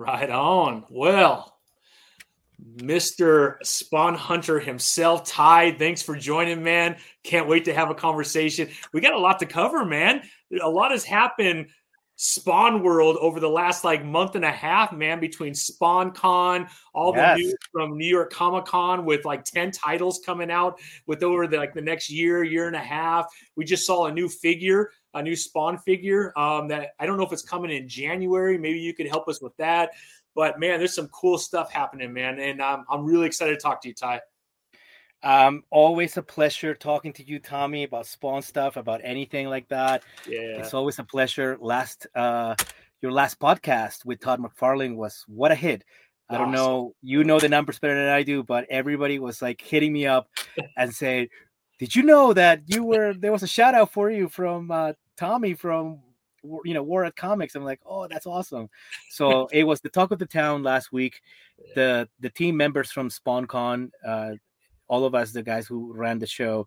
Right on. Well, Mr. Spawn Hunter himself, Ty, thanks for joining, man. Can't wait to have a conversation. We got a lot to cover, man. A lot has happened Spawn World over the last like month and a half, man, between Spawn Con, all yes. the news from New York Comic Con with like 10 titles coming out with over the like the next year, year and a half. We just saw a new figure, a new Spawn figure. Um, that I don't know if it's coming in January. Maybe you could help us with that. But man, there's some cool stuff happening, man. And um, I'm really excited to talk to you, Ty. Um, always a pleasure talking to you, Tommy, about Spawn stuff, about anything like that. Yeah, it's always a pleasure. Last, uh, your last podcast with Todd McFarlane was what a hit. I don't know, you know the numbers better than I do, but everybody was like hitting me up and saying, "Did you know that you were there was a shout out for you from uh, Tommy from you know War at Comics?" I'm like, "Oh, that's awesome!" So it was the talk of the town last week. The the team members from SpawnCon, uh, all of us, the guys who ran the show,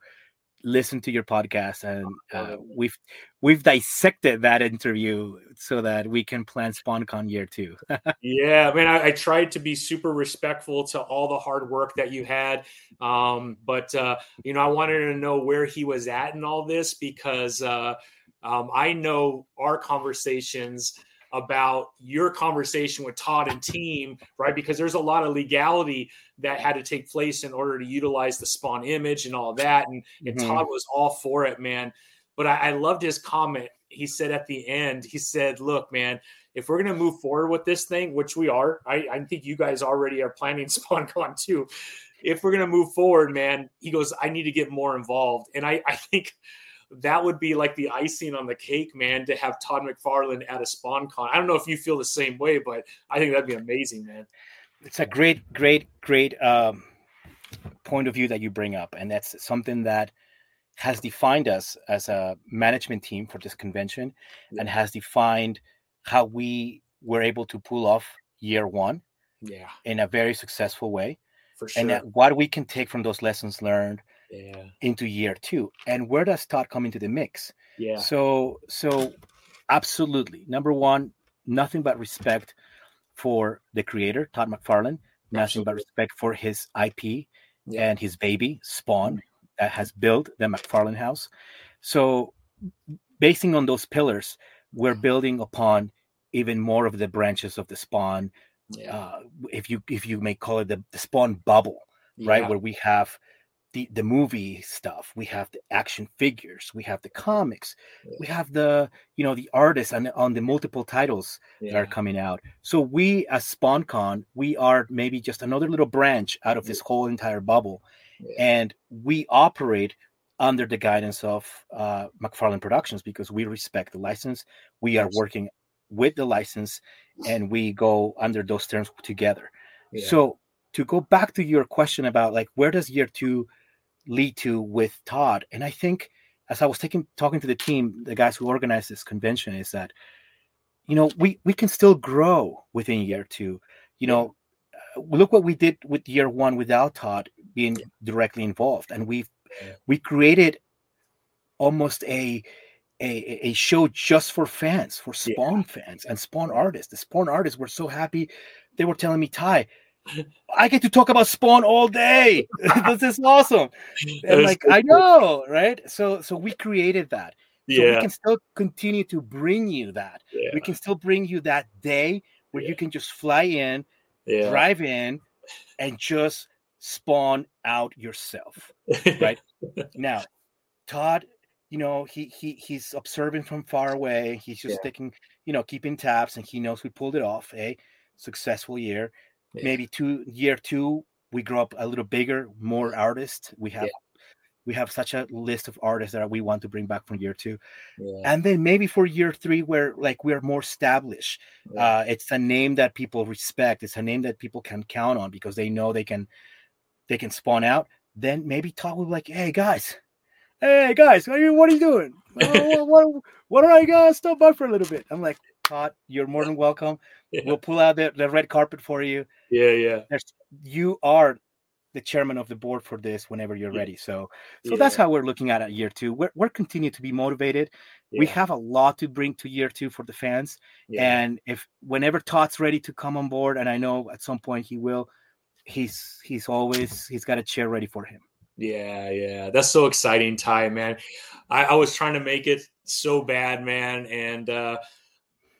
listened to your podcast, and uh, we've we've dissected that interview so that we can plan SpawnCon year two. yeah, I mean, I, I, tried to be super respectful to all the hard work that you had, um, but uh, you know, I wanted to know where he was at in all this because uh, um, I know our conversations about your conversation with Todd and team, right? Because there's a lot of legality that had to take place in order to utilize the spawn image and all that. And, and mm-hmm. Todd was all for it, man. But I, I loved his comment. He said at the end, he said, Look, man, if we're going to move forward with this thing, which we are, I, I think you guys already are planning SpawnCon too. If we're going to move forward, man, he goes, I need to get more involved. And I, I think that would be like the icing on the cake, man, to have Todd McFarlane at a spawn con. I don't know if you feel the same way, but I think that'd be amazing, man. It's a great, great, great um, point of view that you bring up. And that's something that has defined us as a management team for this convention yeah. and has defined how we were able to pull off year one yeah in a very successful way for sure and what we can take from those lessons learned yeah. into year two. And where does Todd come into the mix? Yeah. So so absolutely. Number one, nothing but respect for the creator, Todd McFarlane. Nothing but respect for his IP yeah. and his baby, Spawn, mm-hmm. that has built the McFarlane house. So basing on those pillars, we're building upon even more of the branches of the Spawn. Yeah. Uh, if you if you may call it the, the Spawn bubble, yeah. right, where we have the the movie stuff. We have the action figures we have the comics yeah. we have the you know the artists and on the multiple titles yeah. that are coming out. So we as spawncon we are maybe just another little branch out of this whole entire bubble. Yeah. and we operate under the guidance of uh, mcfarlane productions because we respect the license. We are working with the license and we go under those terms together. So to go back to your question about like where does year two lead to with Todd. And I think as I was taking talking to the team, the guys who organized this convention, is that you know we we can still grow within year two. You know, uh, look what we did with year one without Todd being directly involved, and we we created almost a a, a show just for fans, for Spawn yeah. fans and Spawn artists. The Spawn artists were so happy. They were telling me, Ty, I get to talk about Spawn all day. this is awesome. And like I know, right? So so we created that. So yeah. we can still continue to bring you that. Yeah. We can still bring you that day where yeah. you can just fly in, yeah. drive in, and just spawn out yourself. Right? now, Todd, you know, he he he's observing from far away. He's just taking, you know, keeping tabs, and he knows we pulled it off. A successful year yeah. maybe two year two we grow up a little bigger more artists. We have yeah. we have such a list of artists that we want to bring back from year two. Yeah. and then maybe for year three where like we're more established uh it's a name that people respect. It's a name that people can count on because they know they can they can spawn out. Then maybe talk with like hey guys. Hey guys what are you, what are you doing? What, what, what, don't i uh, stop by for a little bit? I'm like Todd, you're more than welcome. Yeah. We'll pull out the, the red carpet for you. Yeah, yeah. There's, you are the chairman of the board for this whenever you're Yeah. ready. So so Yeah. that's how we're looking at it year two. We're we're continue to be motivated. We have a lot to bring to year two for the fans. And if whenever Todd's ready to come on board, and I know at some point he will, he's he's always he's got a chair ready for him. Yeah, yeah, that's so exciting, Ty, man. I, I was trying to make it so bad, man, and uh,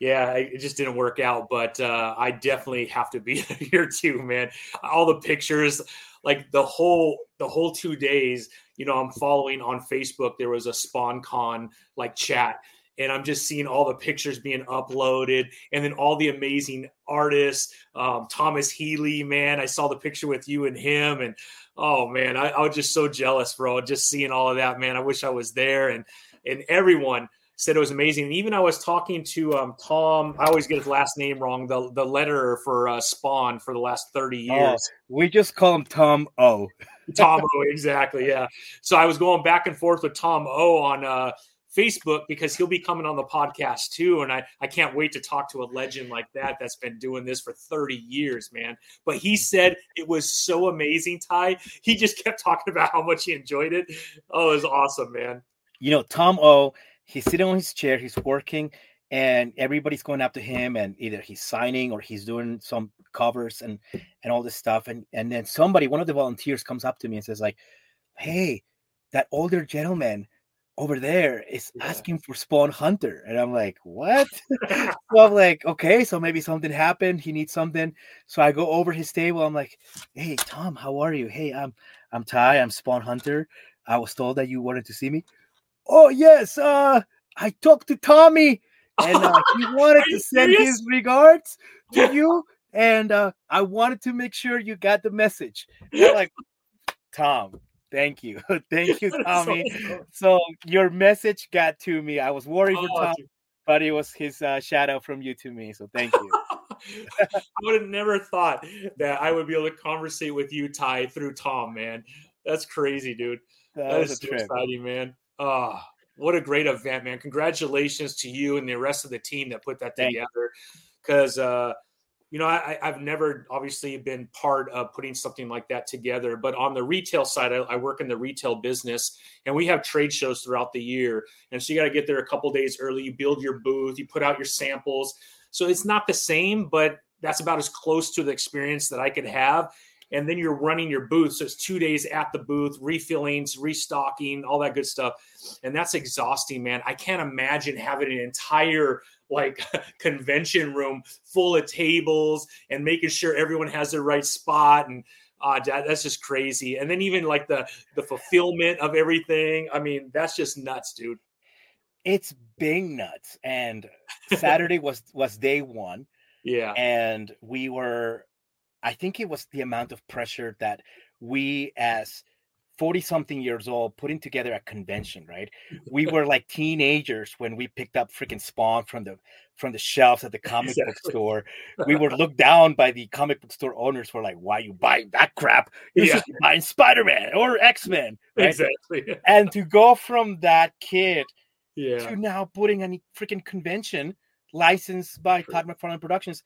yeah, it just didn't work out. But uh, I definitely have to be here too, man. All the pictures, like the whole the whole two days. You know, I'm following on Facebook. There was a Spawn Con like chat, and I'm just seeing all the pictures being uploaded, and then all the amazing artists. Um, Thomas Healy, man, I saw the picture with you and him, and oh man, I, I was just so jealous, bro. Just seeing all of that, man. I wish I was there, and and everyone said it was amazing. And even I was talking to um, Tom. I always get his last name wrong. The the letterer for uh, Spawn for the last thirty years. We just call him Tom O. Tom O, exactly. Yeah. So I was going back and forth with Tom O on uh, Facebook because he'll be coming on the podcast too. And I, I can't wait to talk to a legend like that that's been doing this for 30 years, man. But he said it was so amazing, Ty. He just kept talking about how much he enjoyed it. Oh, it was awesome, man. you know, Tom O, he's sitting on his chair, he's working, and everybody's going up to him, and either he's signing or he's doing some covers and and all this stuff. And and then somebody, one of the volunteers, comes up to me and says, like, hey, that older gentleman over there is asking for Spawn Hunter. And I'm like, what? so I'm like, okay, so maybe something happened. He needs something. So I go over his table. I'm like, hey, Tom, how are you? Hey, I'm I'm Ty. I'm Spawn Hunter. I was told that you wanted to see me. Oh yes, uh, I talked to Tommy, and uh, he wanted to send serious? his regards to you, and uh, I wanted to make sure you got the message. I'm like, Tom, thank you, thank you, Tommy. So your message got to me. I was worried for Tom, but it was his uh, shadow from you to me. So thank you. I would have never thought that I would be able to conversate with you, Ty, through Tom, man. That's crazy, dude. That That is so exciting, man. Oh, what a great event, man. Congratulations to you and the rest of the team that put that Thank together. Because, uh, you know, I, I've never obviously been part of putting something like that together. But on the retail side, I, I work in the retail business and we have trade shows throughout the year. And so you got to get there a couple days early. You build your booth, you put out your samples. So it's not the same, but that's about as close to the experience that I could have and then you're running your booth. So it's two days at the booth, refillings, restocking, all that good stuff. And that's exhausting, man. I can't imagine having an entire like convention room full of tables and making sure everyone has their right spot. And uh, that, that's just crazy. And then even like the the fulfillment of everything. I mean, that's just nuts, dude. It's big nuts. And Saturday was was day one. Yeah. and we were i think it was the amount of pressure that we as 40 something years old putting together a convention right we were like teenagers when we picked up freaking spawn from the from the shelves at the comic book store we were looked down by the comic book store owners for like why you buying that crap you Yeah. should be buying spider-man or x-men right? Exactly. and to go from that kid Yeah. to now putting a freaking convention licensed by Todd McFarlane Productions,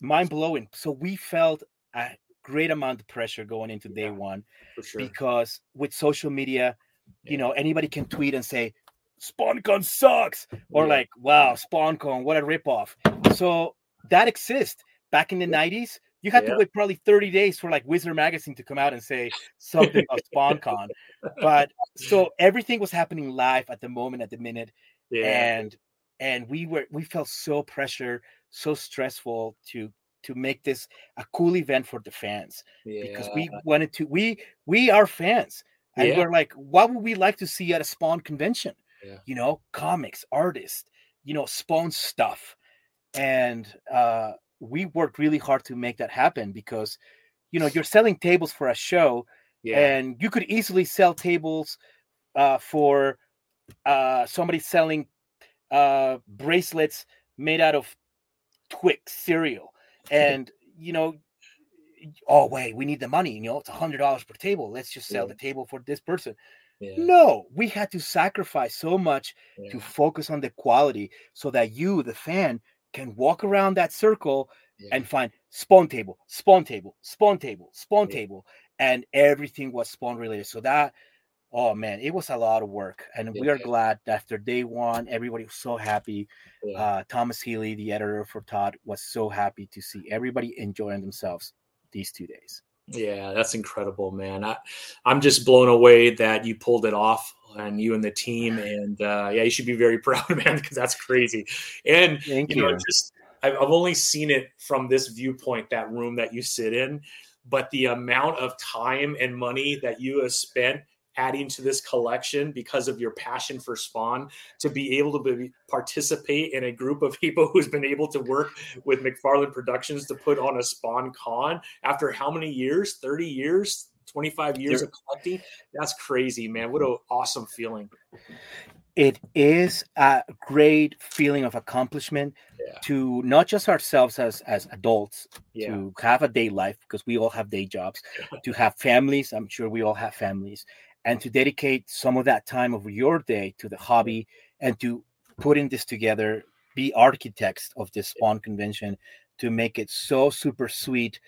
mind blowing. So we felt a great amount of pressure going into day Yeah, one sure. because with social media, you know, anybody can tweet and say, SpawnCon sucks, or Yeah. like, wow, SpawnCon, what a ripoff. So that exists. Back in the 90s, you had Yeah. to wait probably 30 days for like Wizard Magazine to come out and say something about SpawnCon. But so everything was happening live at the moment, at the minute yeah. and and we were we felt so pressure so stressful to to make this a cool event for the fans because we wanted to we we are fans and Yeah. we're like what would we like to see at a spawn convention Yeah. you know comics artists you know spawn stuff and uh we worked really hard to make that happen because you know you're selling tables for a show yeah. and you could easily sell tables uh, for uh, somebody selling uh, bracelets made out of Twix cereal, and you know, oh wait, we need the money. You know, it's a hundred dollars per table. Let's just sell Yeah. the table for this person. yeah. No, we had to sacrifice so much to focus on the quality, so that you, the fan, can walk around that circle yeah. and find spawn table, spawn table, spawn table, spawn yeah. table, and everything was spawn related. So that, oh man, it was a lot of work, and we are glad that after day one, everybody was so happy. Uh, Thomas Healy, the editor for Todd, was so happy to see everybody enjoying themselves these two days. Yeah, that's incredible, man. I, I'm just blown away that you pulled it off and you and the team. And uh, yeah, you should be very proud, man, because that's crazy. And Thank you, you know, just I've only seen it from this viewpoint, that room that you sit in, but the amount of time and money that you have spent adding to this collection because of your passion for Spawn to be able to be, participate in a group of people who's been able to work with McFarlane Productions to put on a Spawn con after how many years? 30 years? 25 years of collecting? That's crazy, man. What an awesome feeling. It is a great feeling of accomplishment yeah. to not just ourselves as as adults yeah. to have a day life because we all have day jobs, to have families. I'm sure we all have families, and to dedicate some of that time of your day to the hobby and to putting this together, be architects of this spawn convention to make it so super sweet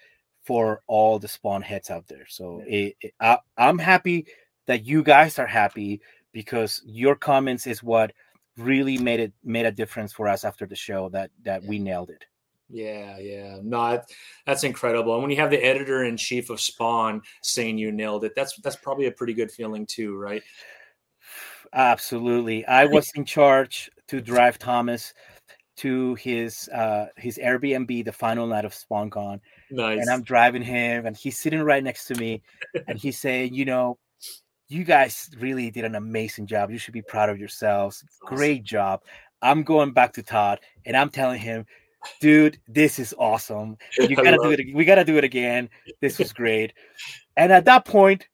for all the spawn heads out there. So it, it, I, I'm happy that you guys are happy because your comments is what really made it made a difference for us after the show that that we nailed it. Yeah, yeah. No, that's incredible. And when you have the editor in chief of Spawn saying you nailed it, that's that's probably a pretty good feeling too, right? Absolutely. I was in charge to drive Thomas to his uh his Airbnb the final night of SpawnCon. Nice. And I'm driving him and he's sitting right next to me and he's saying, you know, you guys really did an amazing job. You should be proud of yourselves. Awesome. Great job. I'm going back to Todd and I'm telling him dude, this is awesome. You gotta do it. it. We gotta do it again. This was great. and at that point,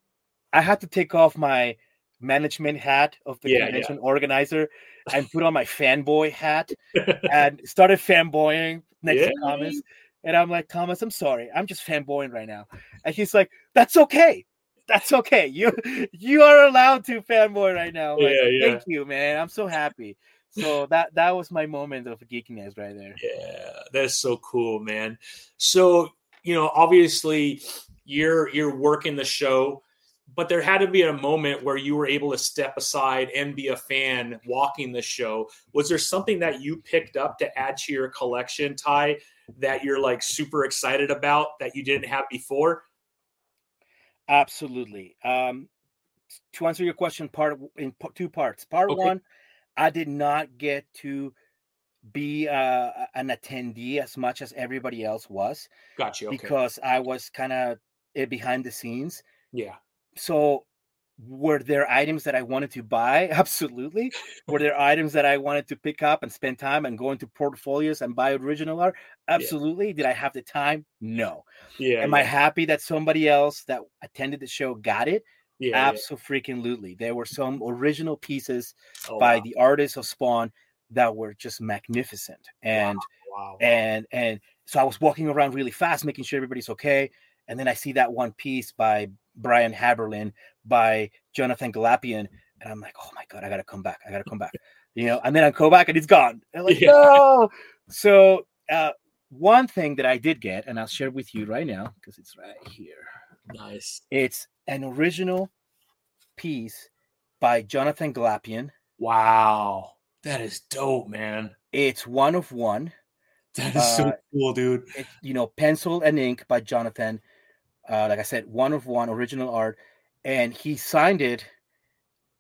I had to take off my management hat of the yeah, convention yeah. organizer and put on my fanboy hat and started fanboying next yeah. to Thomas. And I'm like, Thomas, I'm sorry. I'm just fanboying right now. And he's like, That's okay. That's okay. You you are allowed to fanboy right now. Like, yeah, yeah. Thank you, man. I'm so happy so that that was my moment of geekiness right there. Yeah that's so cool man. So you know obviously you're you're working the show but there had to be a moment where you were able to step aside and be a fan walking the show. Was there something that you picked up to add to your collection ty that you're like super excited about that you didn't have before? Absolutely. Um to answer your question part in two parts. Part okay. one I did not get to be uh, an attendee as much as everybody else was. Gotcha. Okay. Because I was kind of eh, behind the scenes. Yeah. So were there items that I wanted to buy? Absolutely. were there items that I wanted to pick up and spend time and go into portfolios and buy original art? Absolutely. Yeah. Did I have the time? No. Yeah. Am yeah. I happy that somebody else that attended the show got it? Yeah, absolutely. Yeah. There were some original pieces oh, by wow. the artists of Spawn that were just magnificent, and wow. Wow, and and so I was walking around really fast, making sure everybody's okay, and then I see that one piece by Brian Haberlin by Jonathan Glapion, and I'm like, oh my god, I gotta come back, I gotta come back, you know, and then I go back and it's gone. And I'm like, yeah. no. So uh, one thing that I did get, and I'll share with you right now because it's right here. Nice. It's an original piece by Jonathan Glapion. Wow. That is dope, man. It's one of one. That is uh, so cool, dude. It, you know, pencil and ink by Jonathan. Uh, like I said, one of one original art. And he signed it,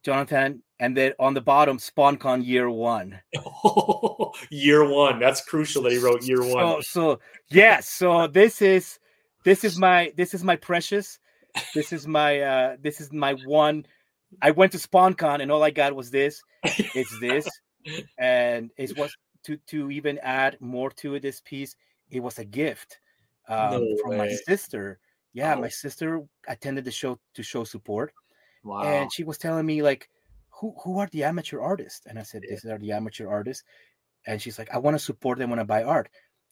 Jonathan, and then on the bottom, SpawnCon year one. year one. That's crucial that he wrote year one. So, so yeah, so this is this is my this is my precious. This is my uh this is my one. I went to spawncon and all i got was this. It's this. And it was to to even add more to this piece it was a gift um, no from my sister. Yeah oh. my sister attended the show to show support. Wow. and she was telling me like who who are the amateur artists? And i said yeah. these are the amateur artists. And she's like i want to support them when i buy art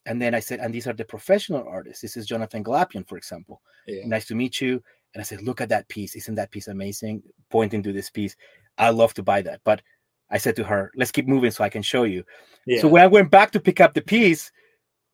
and then I said, and these are the professional artists. This is Jonathan Glapion, for example. Yeah. Nice to meet you. And I said, look at that piece. Isn't that piece amazing? Pointing to this piece. I love to buy that. But I said to her, let's keep moving so I can show you. Yeah. So when I went back to pick up the piece,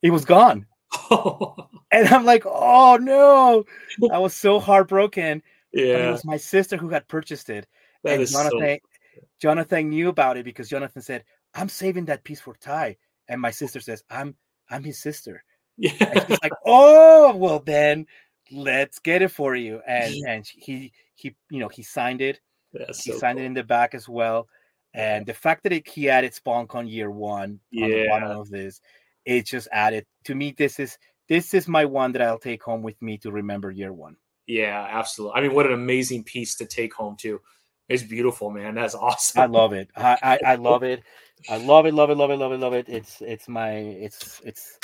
it was gone. and I'm like, oh no, I was so heartbroken. Yeah, it was my sister who had purchased it, that and Jonathan, so... Jonathan knew about it because Jonathan said, "I'm saving that piece for Ty," and my sister says, "I'm I'm his sister." Yeah, and he's like, "Oh, well then, let's get it for you." And and he he you know he signed it. That's he so signed cool. it in the back as well. And the fact that it, he added SpawnCon year one yeah. on the bottom of this, it just added to me. This is this is my one that I'll take home with me to remember year one. Yeah, absolutely. I mean, what an amazing piece to take home too. It's beautiful, man. That's awesome. I love it. I, I, I love it. I love it. Love it. Love it. Love it. Love it. It's it's my it's it's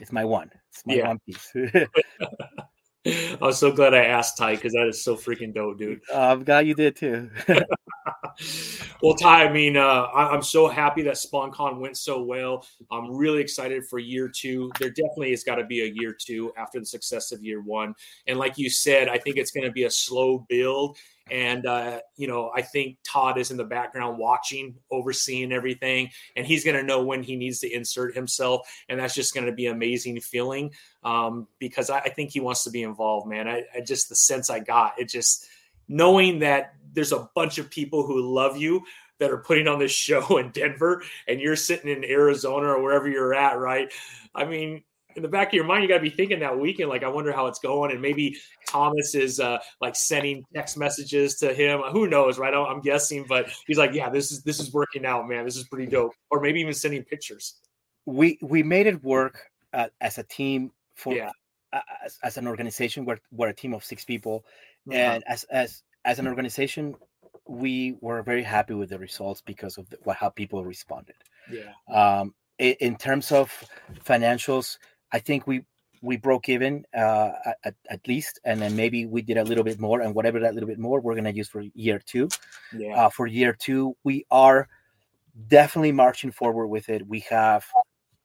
it's my one. It's my Yeah. one piece. I'm so glad I asked Ty because that is so freaking dope, dude. Uh, I'm glad you did too. well, Ty, I mean, uh, I, I'm so happy that SpawnCon went so well. I'm really excited for year two. There definitely has got to be a year two after the success of year one. And like you said, I think it's going to be a slow build. And, uh, you know, I think Todd is in the background watching, overseeing everything, and he's going to know when he needs to insert himself. And that's just going to be amazing feeling um, because I, I think he wants to be involved, man. I, I just, the sense I got, it just, knowing that there's a bunch of people who love you that are putting on this show in Denver and you're sitting in Arizona or wherever you're at, right? I mean, in the back of your mind, you got to be thinking that weekend, like, I wonder how it's going. And maybe Thomas is uh, like sending text messages to him. Who knows, right? I'm guessing, but he's like, yeah, this is this is working out, man. This is pretty dope. Or maybe even sending pictures. we we made it work uh, as a team for Yeah. uh, as, as an organization. We're we're a team of six people, Uh-huh. and as as as an organization, we were very happy with the results because of the, what, how people responded. yeah, Um, i- in terms of financials, I think we we broke even uh, at, at least, and then maybe we did a little bit more, and whatever that little bit more, we're gonna use for year two. yeah, Uh, for year two, we are definitely marching forward with it. We have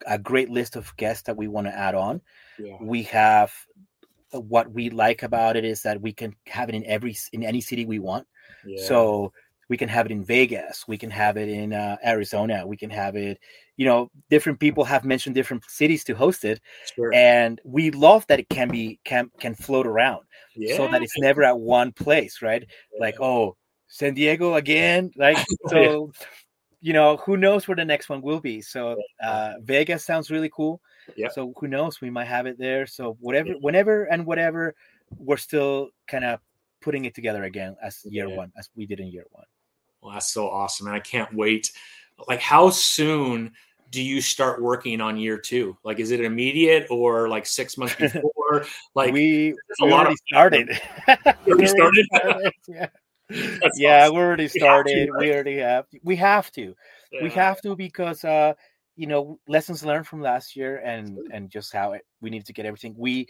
a great list of guests that we want to add on. yeah, We have what we like about it is that we can have it in every in any city we want. yeah. So we can have it in Vegas, we can have it in uh, Arizona, we can have it. You know, different people have mentioned different cities to host it, sure. and we love that it can be can can float around, yeah. so that it's never at one place, right? Like, oh, San Diego again, like so. You know, who knows where the next one will be? So uh, Vegas sounds really cool. Yeah. So who knows? We might have it there. So whatever, whenever and whatever, we're still kind of putting it together again as year Yeah. one, as we did in year one. Well, that's so awesome, and I can't wait. Like, how soon do you start working on year two? Like, is it immediate or like six months before? Like, we, a we lot already of- started. We already started? yeah, that's yeah awesome. we already have to, started. right? We already have. We have to. We have to because uh, you know lessons learned from last year and and just how it, we need to get everything. We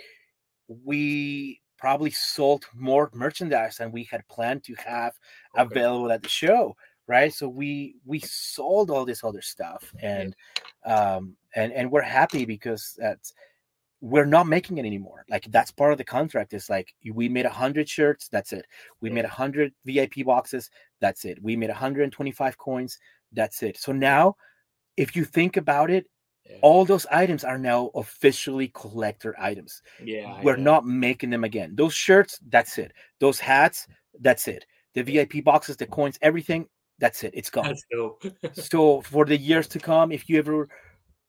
we probably sold more merchandise than we had planned to have Okay. available at the show right? So we we sold all this other stuff and um and and we're happy because that's we're not making it anymore. Like that's part of the contract is like we made 100 shirts that's it. We made 100 vip boxes that's it. We made 125 coins that's it. So now if you think about it Yeah. all those items are now officially collector items yeah, we're yeah. not making them again. Those shirts, that's it. Those hats, that's it. The VIP boxes, the coins, everything, that's it. It's gone. So for the years to come, if you ever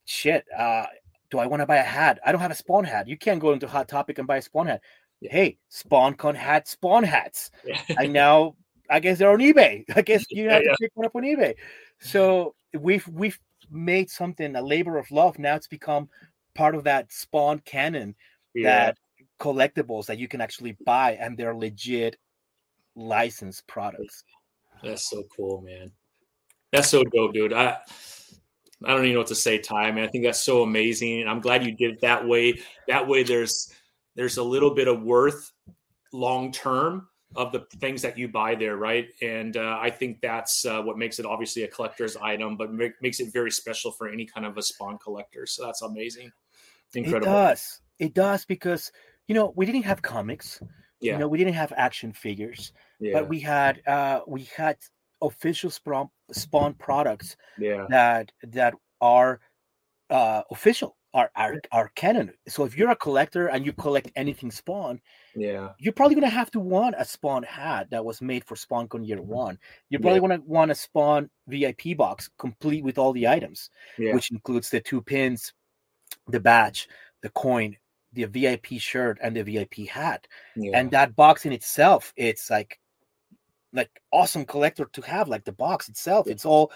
shit, uh, do I want to buy a hat? I don't have a spawn hat. You can't go into Hot Topic and buy a spawn hat. Hey, SpawnCon hat, spawn hats. And now I guess they're on eBay. I guess you have to pick one up on eBay. So we've we've made something a labor of love. Now it's become part of that spawn canon yeah. that collectibles that you can actually buy and they're legit licensed products. That's so cool, man. That's so dope, dude. I I don't even know what to say, Ty. Man, I think that's so amazing, and I'm glad you did it that way. That way, there's there's a little bit of worth long term of the things that you buy there, right? And uh, I think that's uh, what makes it obviously a collector's item, but ma- makes it very special for any kind of a spawn collector. So that's amazing, incredible. It does. It does because you know we didn't have comics. yeah, You know we didn't have action figures, yeah, but we had uh we had official spawn spawn products yeah, that that are uh official are, are are canon. So if you're a collector and you collect anything Spawn, yeah, you're probably gonna have to want a Spawn hat that was made for SpawnCon Year mm-hmm. One. You're probably yeah. gonna want a Spawn VIP box complete with all the items, yeah. which includes the two pins, the badge, the coin, the VIP shirt, and the VIP hat. Yeah. And that box in itself, it's like like awesome collector to have. Like the box itself, it's all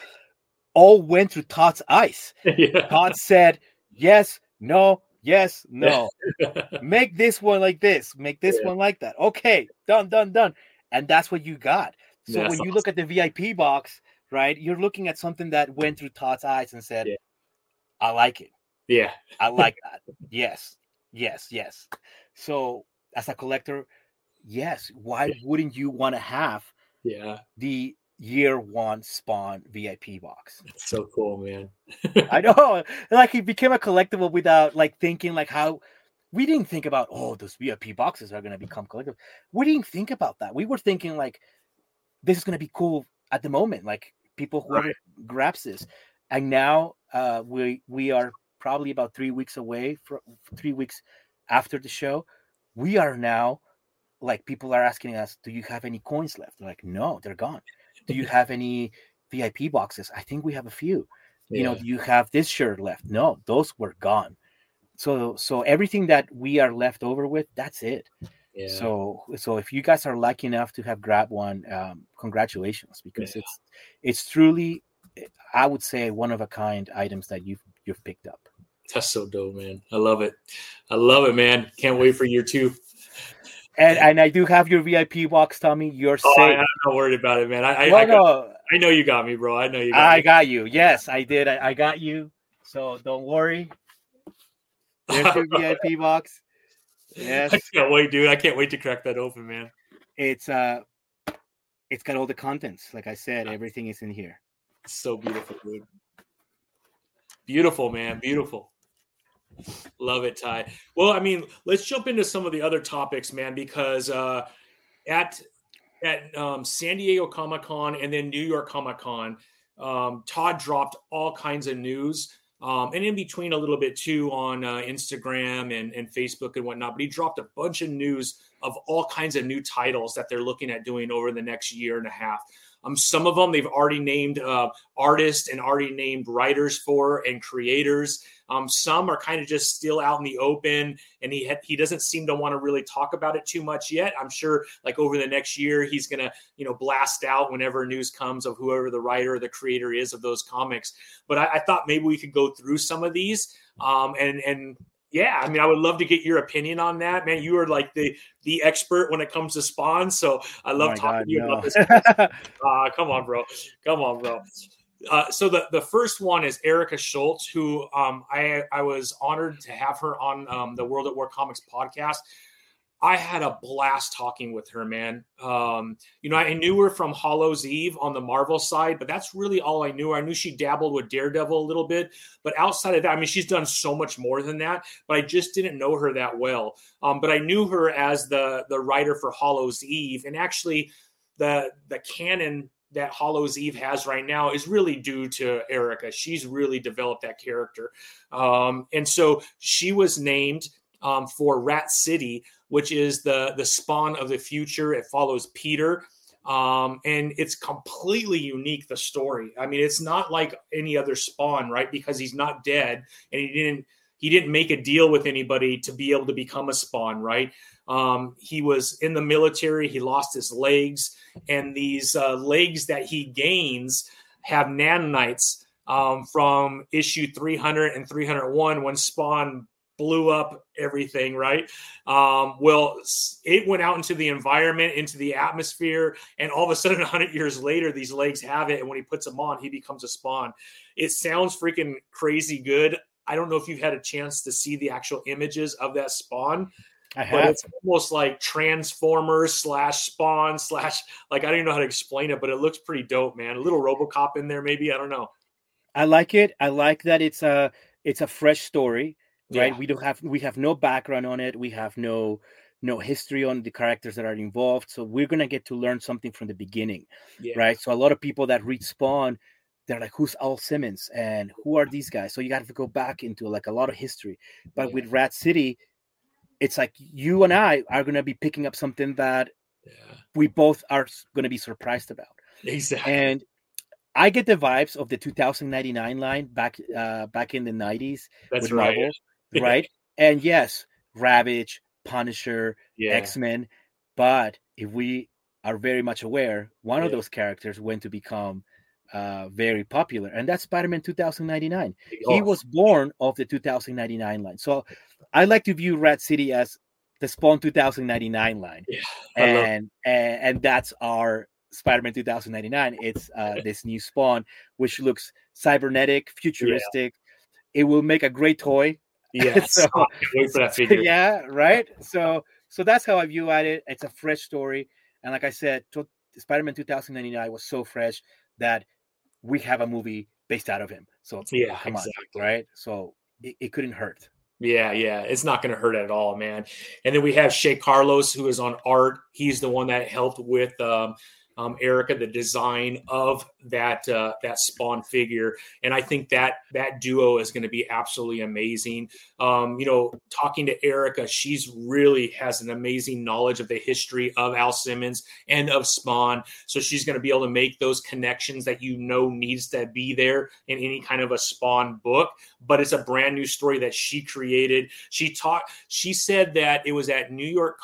all went through Todd's eyes. Todd said yes, no, yes, no. Make this one like this, make this yeah. one like that. Okay, done, done, done. And that's what you got. So when awesome. you look at the VIP box, right, you're looking at something that went through Todd's eyes and said, yeah. I like it. Yeah. I like that. Yes. Yes. Yes. So as a collector, yes, why wouldn't you want to have yeah the year one spawn VIP box. It's so cool, man. I know. Like it became a collectible without like thinking like how we didn't think about oh those VIP boxes are gonna become collectible. We didn't think about that. We were thinking like this is gonna be cool at the moment. Like people whoever right. grabs this. And now uh we we are probably about three weeks away from three weeks after the show. We are now like people are asking us, do you have any coins left? They're like, no, they're gone do you have any VIP boxes? I think we have a few. Yeah. You know, do you have this shirt left? No, those were gone. So so everything that we are left over with, that's it. Yeah. So so if you guys are lucky enough to have grabbed one, um, congratulations because yeah. it's it's truly, I would say, one of a kind items that you've you've picked up. That's so dope, man. I love it. I love it, man. Can't wait for year two. And and I do have your VIP box, Tommy. You're oh, safe. I'm not worried about it, man. I I, I, got, I, know you got me, bro. I know you. Got I me. got you. Yes, I did. I, I got you. So don't worry. There's your VIP box. Yes. I can't wait, dude. I can't wait to crack that open, man. It's uh, it's got all the contents. Like I said, everything is in here. so beautiful, dude. Beautiful, man. Beautiful. Love it, Ty. Well, I mean, let's jump into some of the other topics, man, because uh, at at um, San Diego Comic Con and then New York Comic Con, um, Todd dropped all kinds of news. Um, and in between a little bit too on uh, Instagram and, and Facebook and whatnot. But he dropped a bunch of news of all kinds of new titles that they're looking at doing over the next year and a half. Um, some of them they've already named uh, artists and already named writers for and creators. Um, some are kind of just still out in the open, and he ha- he doesn't seem to want to really talk about it too much yet. I'm sure, like over the next year, he's gonna you know blast out whenever news comes of whoever the writer or the creator is of those comics. But I, I thought maybe we could go through some of these um, and and yeah, I mean, I would love to get your opinion on that, man. You are like the the expert when it comes to spawn, so I love oh talking God, to you no. about this. uh, come on, bro. Come on, bro. Uh, so the, the first one is Erica Schultz, who um, I I was honored to have her on um, the World at War Comics podcast. I had a blast talking with her, man. Um, you know, I knew her from Hallows Eve on the Marvel side, but that's really all I knew. I knew she dabbled with Daredevil a little bit, but outside of that, I mean, she's done so much more than that. But I just didn't know her that well. Um, but I knew her as the the writer for Hallows Eve, and actually, the the canon that Hallows Eve has right now is really due to Erica. She's really developed that character, um, and so she was named um, for Rat City, which is the the spawn of the future. It follows Peter, um, and it's completely unique. The story. I mean, it's not like any other spawn, right? Because he's not dead, and he didn't he didn't make a deal with anybody to be able to become a spawn, right? Um, he was in the military. He lost his legs, and these uh, legs that he gains have nanites um, from issue 300 and 301 when Spawn blew up everything, right? Um, well, it went out into the environment, into the atmosphere, and all of a sudden, 100 years later, these legs have it. And when he puts them on, he becomes a spawn. It sounds freaking crazy good. I don't know if you've had a chance to see the actual images of that spawn. I have. But it's almost like Transformers slash Spawn slash like I don't even know how to explain it, but it looks pretty dope, man. A little RoboCop in there, maybe I don't know. I like it. I like that it's a it's a fresh story right yeah. we don't have we have no background on it we have no no history on the characters that are involved so we're going to get to learn something from the beginning yeah. right so a lot of people that read spawn they're like, who's Al Simmons and who are these guys? So you got to go back into like a lot of history. But yeah. with Rat City, it's like you and I are going to be picking up something that we both are going to be surprised about. Exactly. And I get the vibes of the 2099 line back uh, back in the 90s That's with right. right? And yes, Ravage, Punisher, yeah. X Men. But if we are very much aware, one yeah. of those characters went to become uh, very popular, and that's Spider-Man 2099. Oh. He was born of the 2099 line. So I like to view Rat City as the Spawn 2099 line, yeah, and, and and that's our Spider-Man 2099. It's uh, this new Spawn, which looks cybernetic, futuristic. Yeah. It will make a great toy. Yeah, so, wait for that figure. Yeah, right. So so that's how I view at it. It's a fresh story, and like I said, Spider-Man 2099 was so fresh that we have a movie based out of him. So yeah, come exactly. on, right? So it, it couldn't hurt. Yeah, yeah, it's not going to hurt at all, man. And then we have Shea Carlos, who is on art. He's the one that helped with um, um, Erica, the design of that uh, that Spawn figure, and I think that that duo is going to be absolutely amazing. Um, you know, talking to Erica, she's really has an amazing knowledge of the history of Al Simmons and of Spawn, so she's going to be able to make those connections that you know needs to be there in any kind of a Spawn book. But it's a brand new story that she created. She taught. She said that it was at New York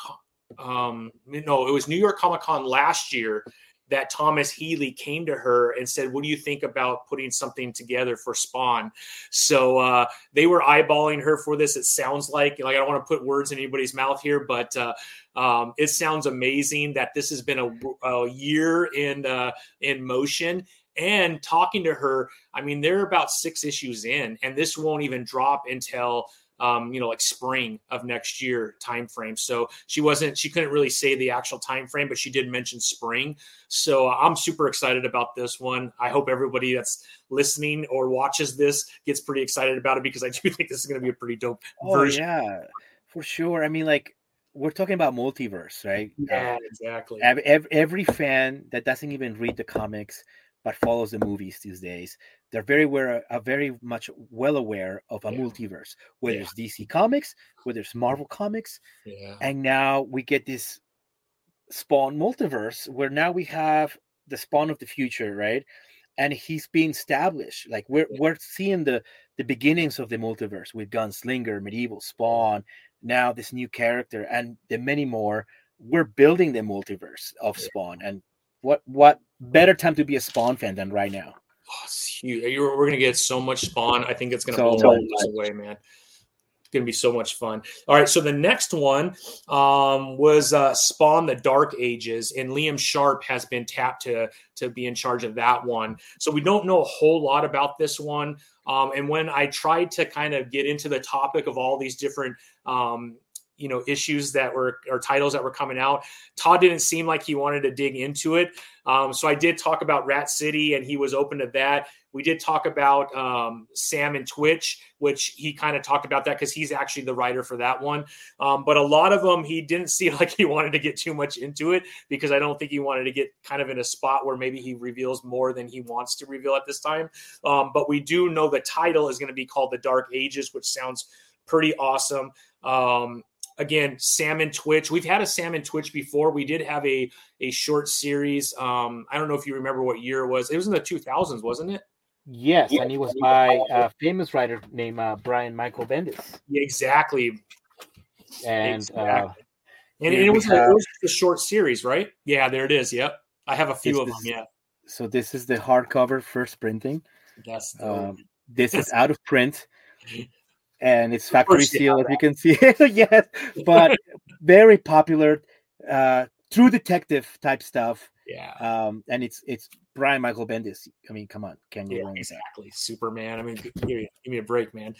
um no it was new york comic con last year that thomas healy came to her and said what do you think about putting something together for spawn? So uh they were eyeballing her for this. It sounds like like i don't want to put words in anybody's mouth here but uh um, it sounds amazing that this has been a, a year in uh, in motion. And talking to her i mean they're about six issues in and this won't even drop until um, you know, like spring of next year time frame. So she wasn't, she couldn't really say the actual time frame, but she did mention spring. So I'm super excited about this one. I hope everybody that's listening or watches this gets pretty excited about it because I do think this is going to be a pretty dope oh, version. Yeah, for sure. I mean, like we're talking about multiverse, right? Yeah, uh, exactly. Every, every fan that doesn't even read the comics but follows the movies these days they're very aware, are very much well aware of a yeah. multiverse, whether yeah. it's DC Comics, whether it's Marvel Comics, yeah. and now we get this Spawn multiverse where now we have the Spawn of the future, right? And he's being established. Like we're we're seeing the the beginnings of the multiverse with Gunslinger, Medieval, Spawn, now this new character, and the many more. We're building the multiverse of Spawn, and what what better time to be a Spawn fan than right now? Oh, you! we're to get so much spawn. I think it's to so blow us away, man. It's to be so much fun. All right, so the next one um, was uh, Spawn: The Dark Ages, and Liam Sharp has been tapped to to be in charge of that one. So we don't know a whole lot about this one. Um, and when I tried to kind of get into the topic of all these different um, you know issues that were or titles that were coming out. Todd didn't seem like he wanted to dig into it, um, so I did talk about Rat City, and he was open to that. We did talk about um, Sam and Twitch, which he kind of talked about that because he's actually the writer for that one. Um, but a lot of them, he didn't see like he wanted to get too much into it because I don't think he wanted to get kind of in a spot where maybe he reveals more than he wants to reveal at this time. Um, but we do know the title is going to be called The Dark Ages, which sounds pretty awesome. Um, again, Sam and Twitch. We've had a Sam and Twitch before. We did have a a short series. Um, I don't know if you remember what year it was. It was in the 2000s, wasn't it? Yes, yeah. and he was by a famous writer named uh, Brian Michael Bendis. Yeah, exactly. And exactly. Uh, and, and it, was, have... it was a short series, right? Yeah, there it is. Yep, I have a few of them. Yeah. So this is the hardcover first printing. Yes. Um, this is out of print. And it's factory seal, if you can see. it. yes, but very popular, uh, true detective type stuff. Yeah. Um, and it's it's Brian Michael Bendis. I mean, come on, can you? Yeah, exactly. Superman. I mean, give me, give me a break, man.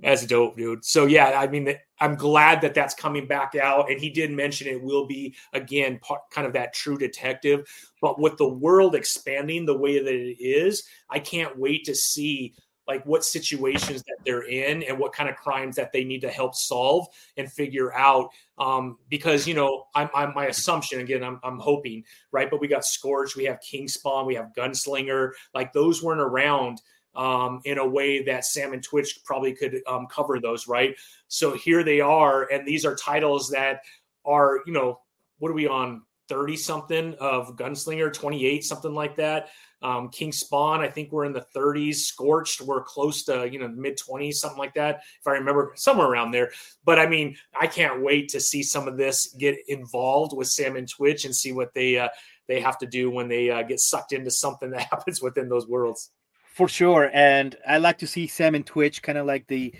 That's dope, dude. So yeah, I mean, I'm glad that that's coming back out, and he did mention it will be again part, kind of that true detective. But with the world expanding the way that it is, I can't wait to see like what situations that they're in and what kind of crimes that they need to help solve and figure out. Um, because you know, I'm, I'm my assumption again. I'm, I'm hoping right, but we got Scorch, we have King Spawn, we have Gunslinger. Like those weren't around um, in a way that Sam and Twitch probably could um, cover those, right? So here they are, and these are titles that are, you know, what are we on? 30 something of Gunslinger, 28, something like that. Um, King Spawn, I think we're in the 30s. Scorched, we're close to you know mid 20s, something like that, if I remember, somewhere around there. But I mean, I can't wait to see some of this get involved with Sam and Twitch and see what they uh, they have to do when they uh, get sucked into something that happens within those worlds. For sure, and I like to see Sam and Twitch kind of like the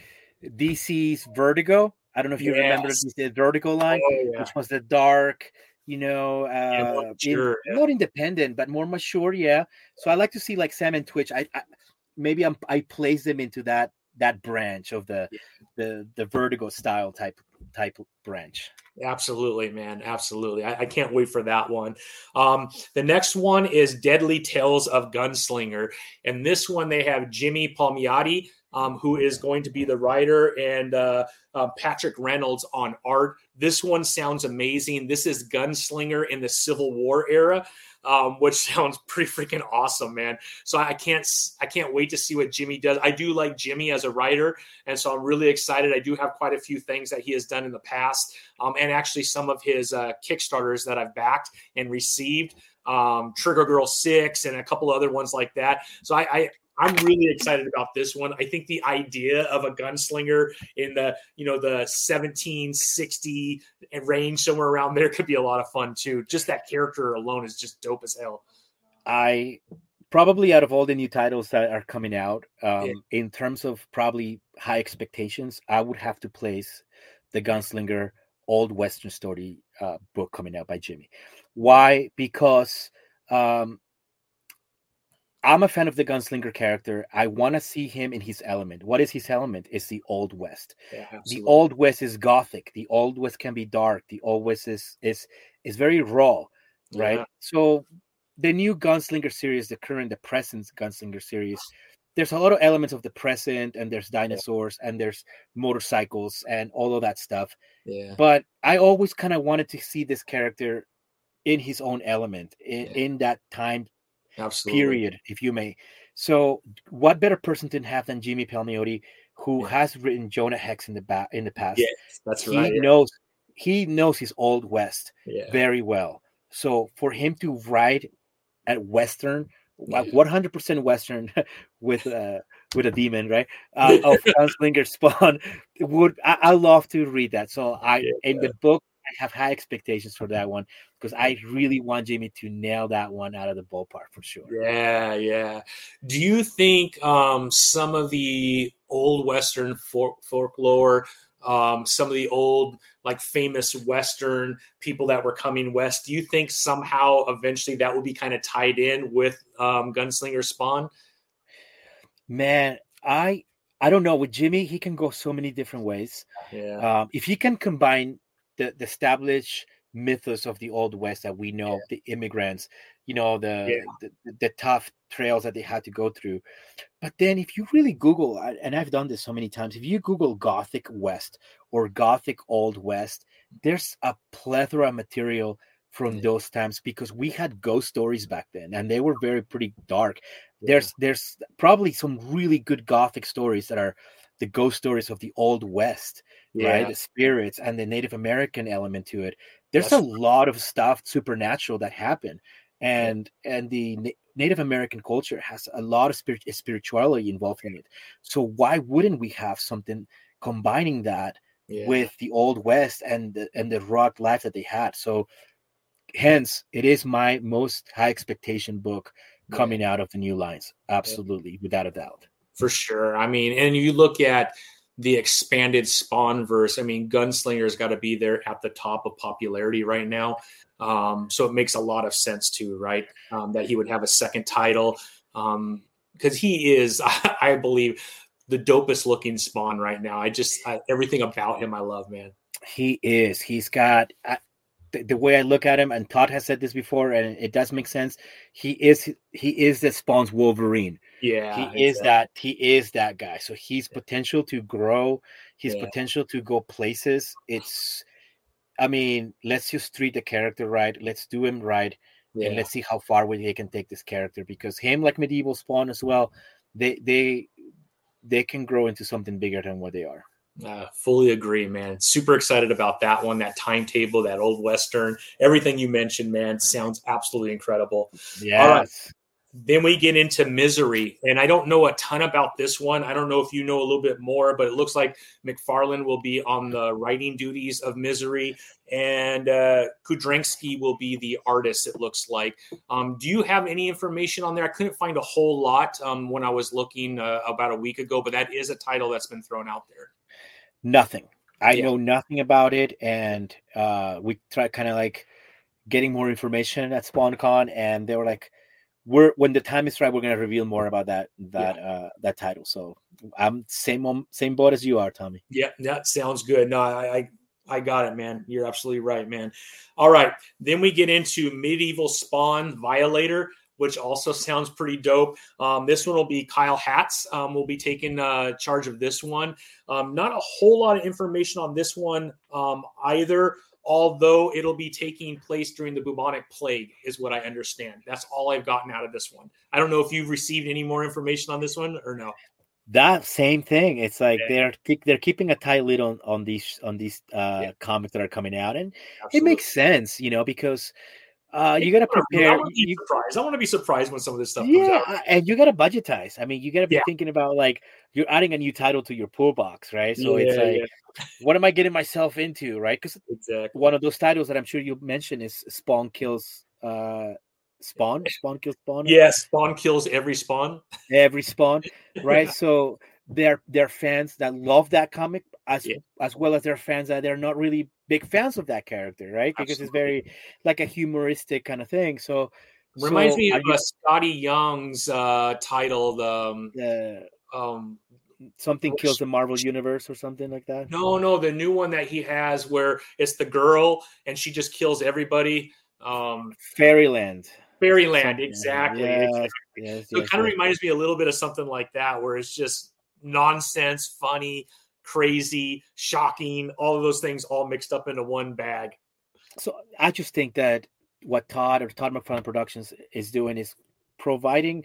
DC's Vertigo. I don't know if you yes. remember the Vertigo line, oh, yeah. which was the dark you know, uh, yeah, in, not independent, but more mature. Yeah. So I like to see like Sam and Twitch. I, I maybe I'm, I place them into that that branch of the yeah. the the Vertigo style type type branch. Absolutely, man. Absolutely. I, I, can't wait for that one. Um, the next one is Deadly Tales of Gunslinger. And this one, they have Jimmy Palmiotti, um, who is going to be the writer, and uh, uh, Patrick Reynolds on art. This one sounds amazing. This is Gunslinger in the Civil War era. Um, which sounds pretty freaking awesome, man. So I can't I can't wait to see what Jimmy does. I do like Jimmy as a writer, and so I'm really excited. I do have quite a few things that he has done in the past, um, and actually some of his uh, Kickstarters that I've backed and received. Um, Trigger Girl Six and a couple other ones like that. So I, I I'm really excited about this one. I think the idea of a gunslinger in the you know the 1760 range somewhere around there could be a lot of fun too. Just that character alone is just dope as hell. I probably out of all the new titles that are coming out, um, yeah. in terms of probably high expectations, I would have to place the Gunslinger Old Western Story uh, book coming out by Jimmy. Why? Because um, I'm a fan of the gunslinger character. I want to see him in his element. What is his element? It's the old west. Yeah, the old west is gothic. The old west can be dark. The old west is is is very raw, right? Yeah. So the new gunslinger series, the current, the present gunslinger series, there's a lot of elements of the present, and there's dinosaurs, yeah. and there's motorcycles, and all of that stuff. Yeah. But I always kind of wanted to see this character in his own element in, in that time Absolutely. period, if you may. So, what better person to have than Jimmy Palmiotti, who yeah. has written Jonah Hex in the ba- in the past? Yes, that's he right. He knows he knows his old west yeah. very well. So for him to write at Western, like one hundred percent Western, with uh, with a demon, right? Uh, of Gunslinger Spawn, would I, I, love to read that. So I yeah. in the book I have high expectations for that one because I really want Jamie to nail that one out of the ballpark for sure. Yeah, yeah. Do you think um, some of the old Western folk- folklore, um, some of the old like famous Western people that were coming west, do you think somehow eventually that will be kind of tied in with um, Gunslinger Spawn? Man, I I don't know. With Jimmy, he can go so many different ways. Yeah. Um, if he can combine the, the established mythos of the old west that we know yeah. the immigrants you know the, yeah. the, the tough trails that they had to go through but then if you really google and i've done this so many times if you google gothic west or gothic old west there's a plethora of material from yeah. those times because we had ghost stories back then and they were very pretty dark there's there's probably some really good gothic stories that are the ghost stories of the old west yeah. right? The spirits and the Native American element to it. There's That's a lot of stuff supernatural that happened, and yeah. and the Na- Native American culture has a lot of spirit- spirituality involved in it. So why wouldn't we have something combining that yeah. with the old west and the, and the rock life that they had? So hence, it is my most high expectation book coming out of the new lines. Absolutely, without a doubt. For sure. I mean, and you look at the expanded Spawn verse. I mean, Gunslinger's got to be there at the top of popularity right now. Um, so it makes a lot of sense too, right? Um, that he would have a second title because um, he is, I believe, the dopest looking Spawn right now. I just I, everything about him, I love, man. He is. He's got. The, the, way I look at him, and Todd has said this before, and it does make sense. He is he is the Spawn's Wolverine. Yeah, he exactly. is that he is that guy. So he's potential to grow, his yeah. potential to go places. It's, I mean, let's just treat the character right. Let's do him right, yeah. and let's see how far we they can take this character. Because him, like medieval Spawn as well, they they they can grow into something bigger than what they are. Uh, fully agree, man. Super excited about that one, that timetable, that old western, everything you mentioned, man, sounds absolutely incredible. Yeah. Then we get into Misery, and I don't know a ton about this one. I don't know if you know a little bit more, but it looks like McFarlane will be on the writing duties of Misery, and uh, will be the artist. It looks like. Um, do you have any information on there? I couldn't find a whole lot um, when I was looking uh, about a week ago, but that is a title that's been thrown out there nothing. I yeah. know nothing about it, and uh, we tried kind of like getting more information at SpawnCon, and they were like, "We're when the time is right, we're going to reveal more about that that yeah. uh, that title." So I'm same same boat as you are, Tommy. Yeah, that sounds good. No, I, I I got it, man. You're absolutely right, man. All right, then we get into medieval Spawn Violator which also sounds pretty dope. Um, this one will be Kyle Hatz. Um, will be taking uh, charge of this one. Um, not a whole lot of information on this one um, either, although it'll be taking place during the bubonic plague, is what I understand. That's all I've gotten out of this one. I don't know if you've received any more information on this one or no. That same thing. It's like yeah. they're they're keeping a tight lid on on these on these uh, yeah. comics that are coming out, and Absolutely. it makes sense, you know, because uh, you got to prepare. I want to be surprised. I want to be surprised when some of this stuff yeah, and you got to budgetize. I mean, you got to be yeah. thinking about like you're adding a new title to your pool box, right? So yeah, it's like, yeah. what am I getting myself into, right? Because exactly. one of those titles that I'm sure you mentioned is Spawn kills uh Spawn. Spawn kills Spawn. Yeah, Spawn kills every Spawn. Every Spawn, right? so they're they're fans that love that comic as as well as their fans that they're not really big fans of that character, right? Because Absolutely. it's very like a humoristic kind of thing. So reminds so, me of you, uh, Skottie Young's uh, title, um, um, something which, kills the Marvel universe or something like that. No, no, the new one that he has where it's the girl and she just kills everybody. Um, Fairyland. Fairyland, exactly. Yes, exactly. Yes, so yes, it kind of reminds me a little bit of something like that, where it's just nonsense, funny, crazy, shocking, all of those things all mixed up into one bag. So I just think that what Todd or Todd McFarlane Productions is doing is providing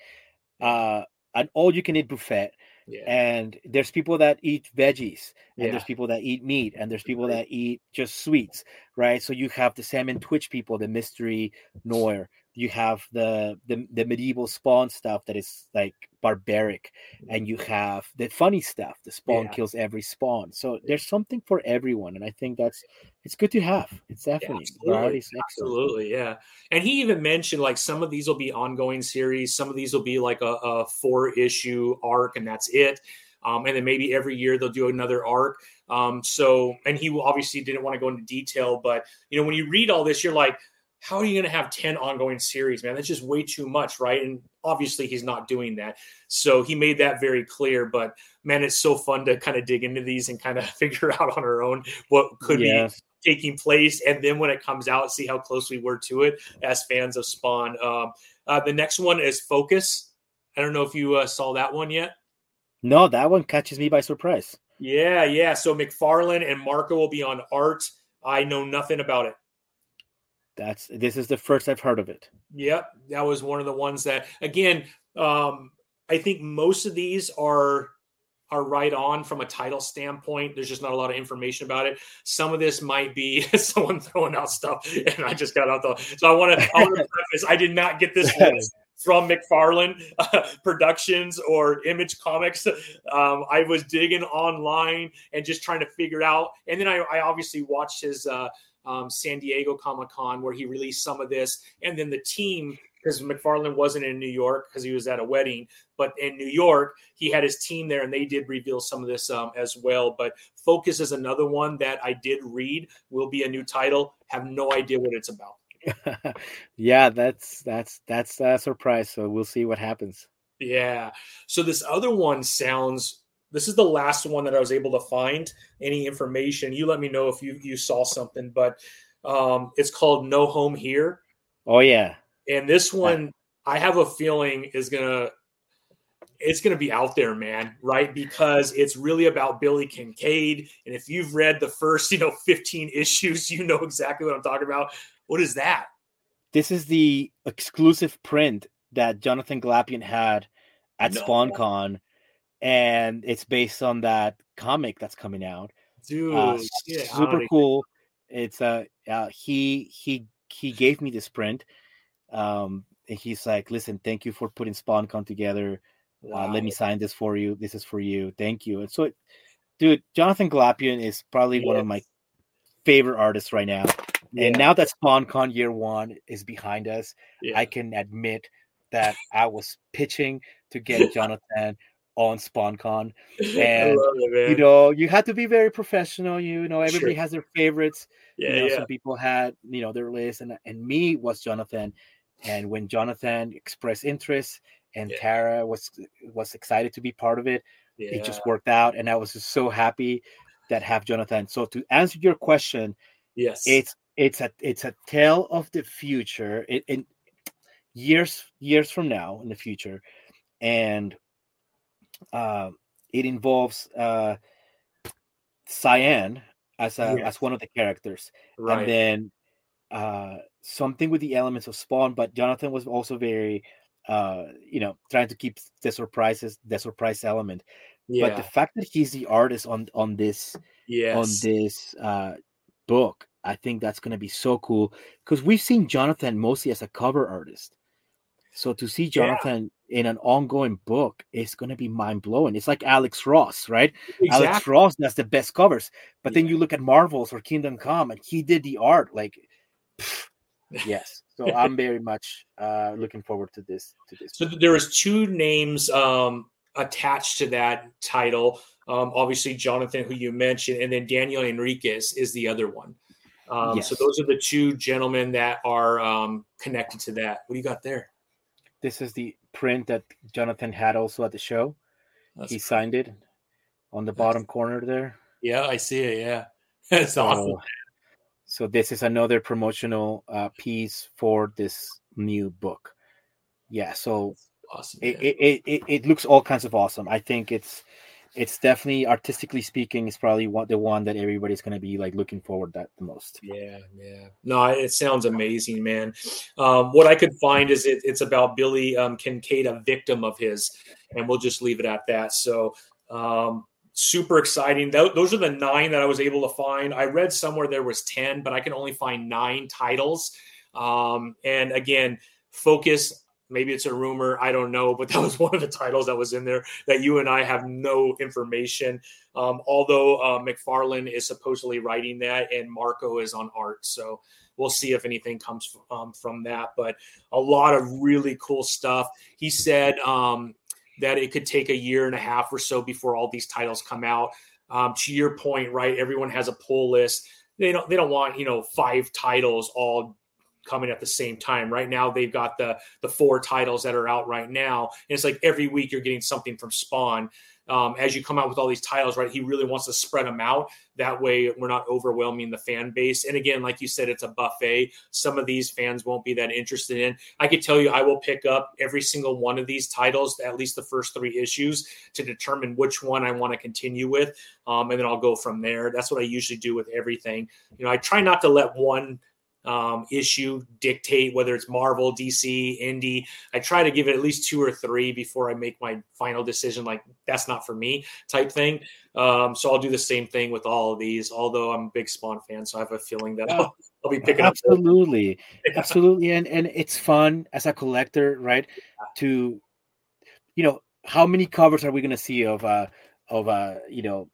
uh, an all-you-can-eat buffet. Yeah. And there's people that eat veggies, and yeah. there's people that eat meat, and there's people that eat just sweets, right? So you have the Sam and Twitch people, the mystery noir you have the, the the medieval spawn stuff that is like barbaric and you have the funny stuff the spawn yeah. kills every spawn. So there's something for everyone and i think that's it's good to have. It's definitely yeah, absolutely. absolutely yeah. And he even mentioned like some of these will be ongoing series some of these will be like a, a four issue arc and that's it. Um, and then maybe every year they'll do another arc. Um, so and he obviously didn't want to go into detail but you know when you read all this you're like how are you going to have 10 ongoing series, man? That's just way too much, right? And obviously he's not doing that. So he made that very clear. But man, it's so fun to kind of dig into these and kind of figure out on our own what could be taking place. And then when it comes out, see how close we were to it as fans of Spawn. Um, uh, the next one is Focus. I don't know if you uh, saw that one yet. No, that one catches me by surprise. Yeah, yeah. So McFarlane and Marco will be on art. I know nothing about it. That's this is the first I've heard of it. Yep, that was one of the ones that again. Um, I think most of these are are right on from a title standpoint. There's just not a lot of information about it. Some of this might be someone throwing out stuff, and I just got out the. So I want to. Preface. I did not get this from McFarlane uh, Productions or Image Comics. Um, I was digging online and just trying to figure out, and then I, I obviously watched his. Uh, um, San Diego Comic Con where he released some of this, and then the team because McFarlane wasn't in New York because he was at a wedding, but in New York he had his team there, and they did reveal some of this um, as well. But Focus is another one that I did read. Will be a new title. Have no idea what it's about. yeah, that's that's that's a surprise. So we'll see what happens. Yeah. So this other one sounds this is the last one that I was able to find any information. You let me know if you you saw something, but Um, it's called No Home Here. Oh yeah. And this one, I have a feeling is gonna it's going to be out there, man, right? Because it's really about Billy Kincaid. And if you've read the first, you know, 15 issues, you know exactly what I'm talking about. What is that? This is the exclusive print that Jonathan Glapion had at no. SpawnCon, and it's based on that comic that's coming out. Dude, uh, super cool. It's a uh, uh, he he he gave me this print. Um, and he's like, "Listen, thank you for putting SpawnCon together. Wow. Uh, let me sign this for you. This is for you. Thank you." And so, it, dude, Jonathan Glapion is probably yes. one of my favorite artists right now. Yeah. And now that SpawnCon Year One is behind us, yeah. I can admit that I was pitching to get Jonathan on SpawnCon, and it, you know you had to be very professional. You know everybody sure. has their favorites. Yeah, you know, yeah. some people had you know their list, and and me was Jonathan. And when Jonathan expressed interest, and yeah. Tara was was excited to be part of it, yeah. it just worked out, and I was just so happy that have Jonathan. So to answer your question, yes, it's it's a it's a tale of the future. It, in years years from now in the future, and uh, it involves uh, Cyan as a yes. as one of the characters, right. and then uh, something with the elements of Spawn. But Jonathan was also very, uh, you know, trying to keep the surprises, the surprise element. Yeah. But the fact that he's the artist on on this yes. on this uh, book, I think that's going to be so cool because we've seen Jonathan mostly as a cover artist. So to see Jonathan yeah. in an ongoing book is going to be mind blowing. It's like Alex Ross, right? Exactly. Alex Ross does the best covers, but yeah. then you look at Marvels or Kingdom Come, and he did the art. Like, pff, yes. So I'm very much uh, looking forward to this. To this. So there was two names um, attached to that title. Um, obviously, Jonathan, who you mentioned, and then Daniel Enriquez is the other one. Um, yes. So those are the two gentlemen that are um, connected to that. What do you got there? This is the print that Jonathan had also at the show. That's he cool. signed it on the bottom corner there. Yeah, I see it. Yeah, that's so, awesome. So this is another promotional uh, piece for this new book. Yeah, so awesome. It, it, it, it looks all kinds of awesome. I think it's it's definitely artistically speaking it's probably what the one that everybody's going to be like looking forward that the most. Yeah yeah. No it sounds amazing man. Um, what i could find is it, it's about billy um, kincaid a victim of his and we'll just leave it at that. So um, super exciting. Those are the nine that i was able to find. I read somewhere there was 10 but i can only find nine titles. Um, and again focus maybe it's a rumor i don't know but that was one of the titles that was in there that you and i have no information. Um, although uh, mcfarlane is supposedly writing that and marco is on art so we'll see if anything comes um, from that. But a lot of really cool stuff. He said um, that it could take a year and a half or so before all these titles come out. Um, to your point right everyone has a pull list. They don't they don't want you know five titles all coming at the same time. Right now, they've got the the four titles that are out right now, and it's like every week you're getting something from Spawn. Um, as you come out with all these titles, right? He really wants to spread them out. That way, we're not overwhelming the fan base. And again, like you said, it's a buffet. Some of these fans won't be that interested in. I could tell you, I will pick up every single one of these titles, at least the first three issues, to determine which one I want to continue with, um, and then I'll go from there. That's what I usually do with everything. You know, I try not to let one um, issue dictate whether it's Marvel, DC, Indie. I try to give it at least two or three before I make my final decision. Like that's not for me type thing. Um, so I'll do the same thing with all of these. Although I'm a big Spawn fan, so I have a feeling that I'll, I'll be picking absolutely, up. absolutely, absolutely. and and it's fun as a collector, right? To you know, how many covers are we going to see of uh of uh you know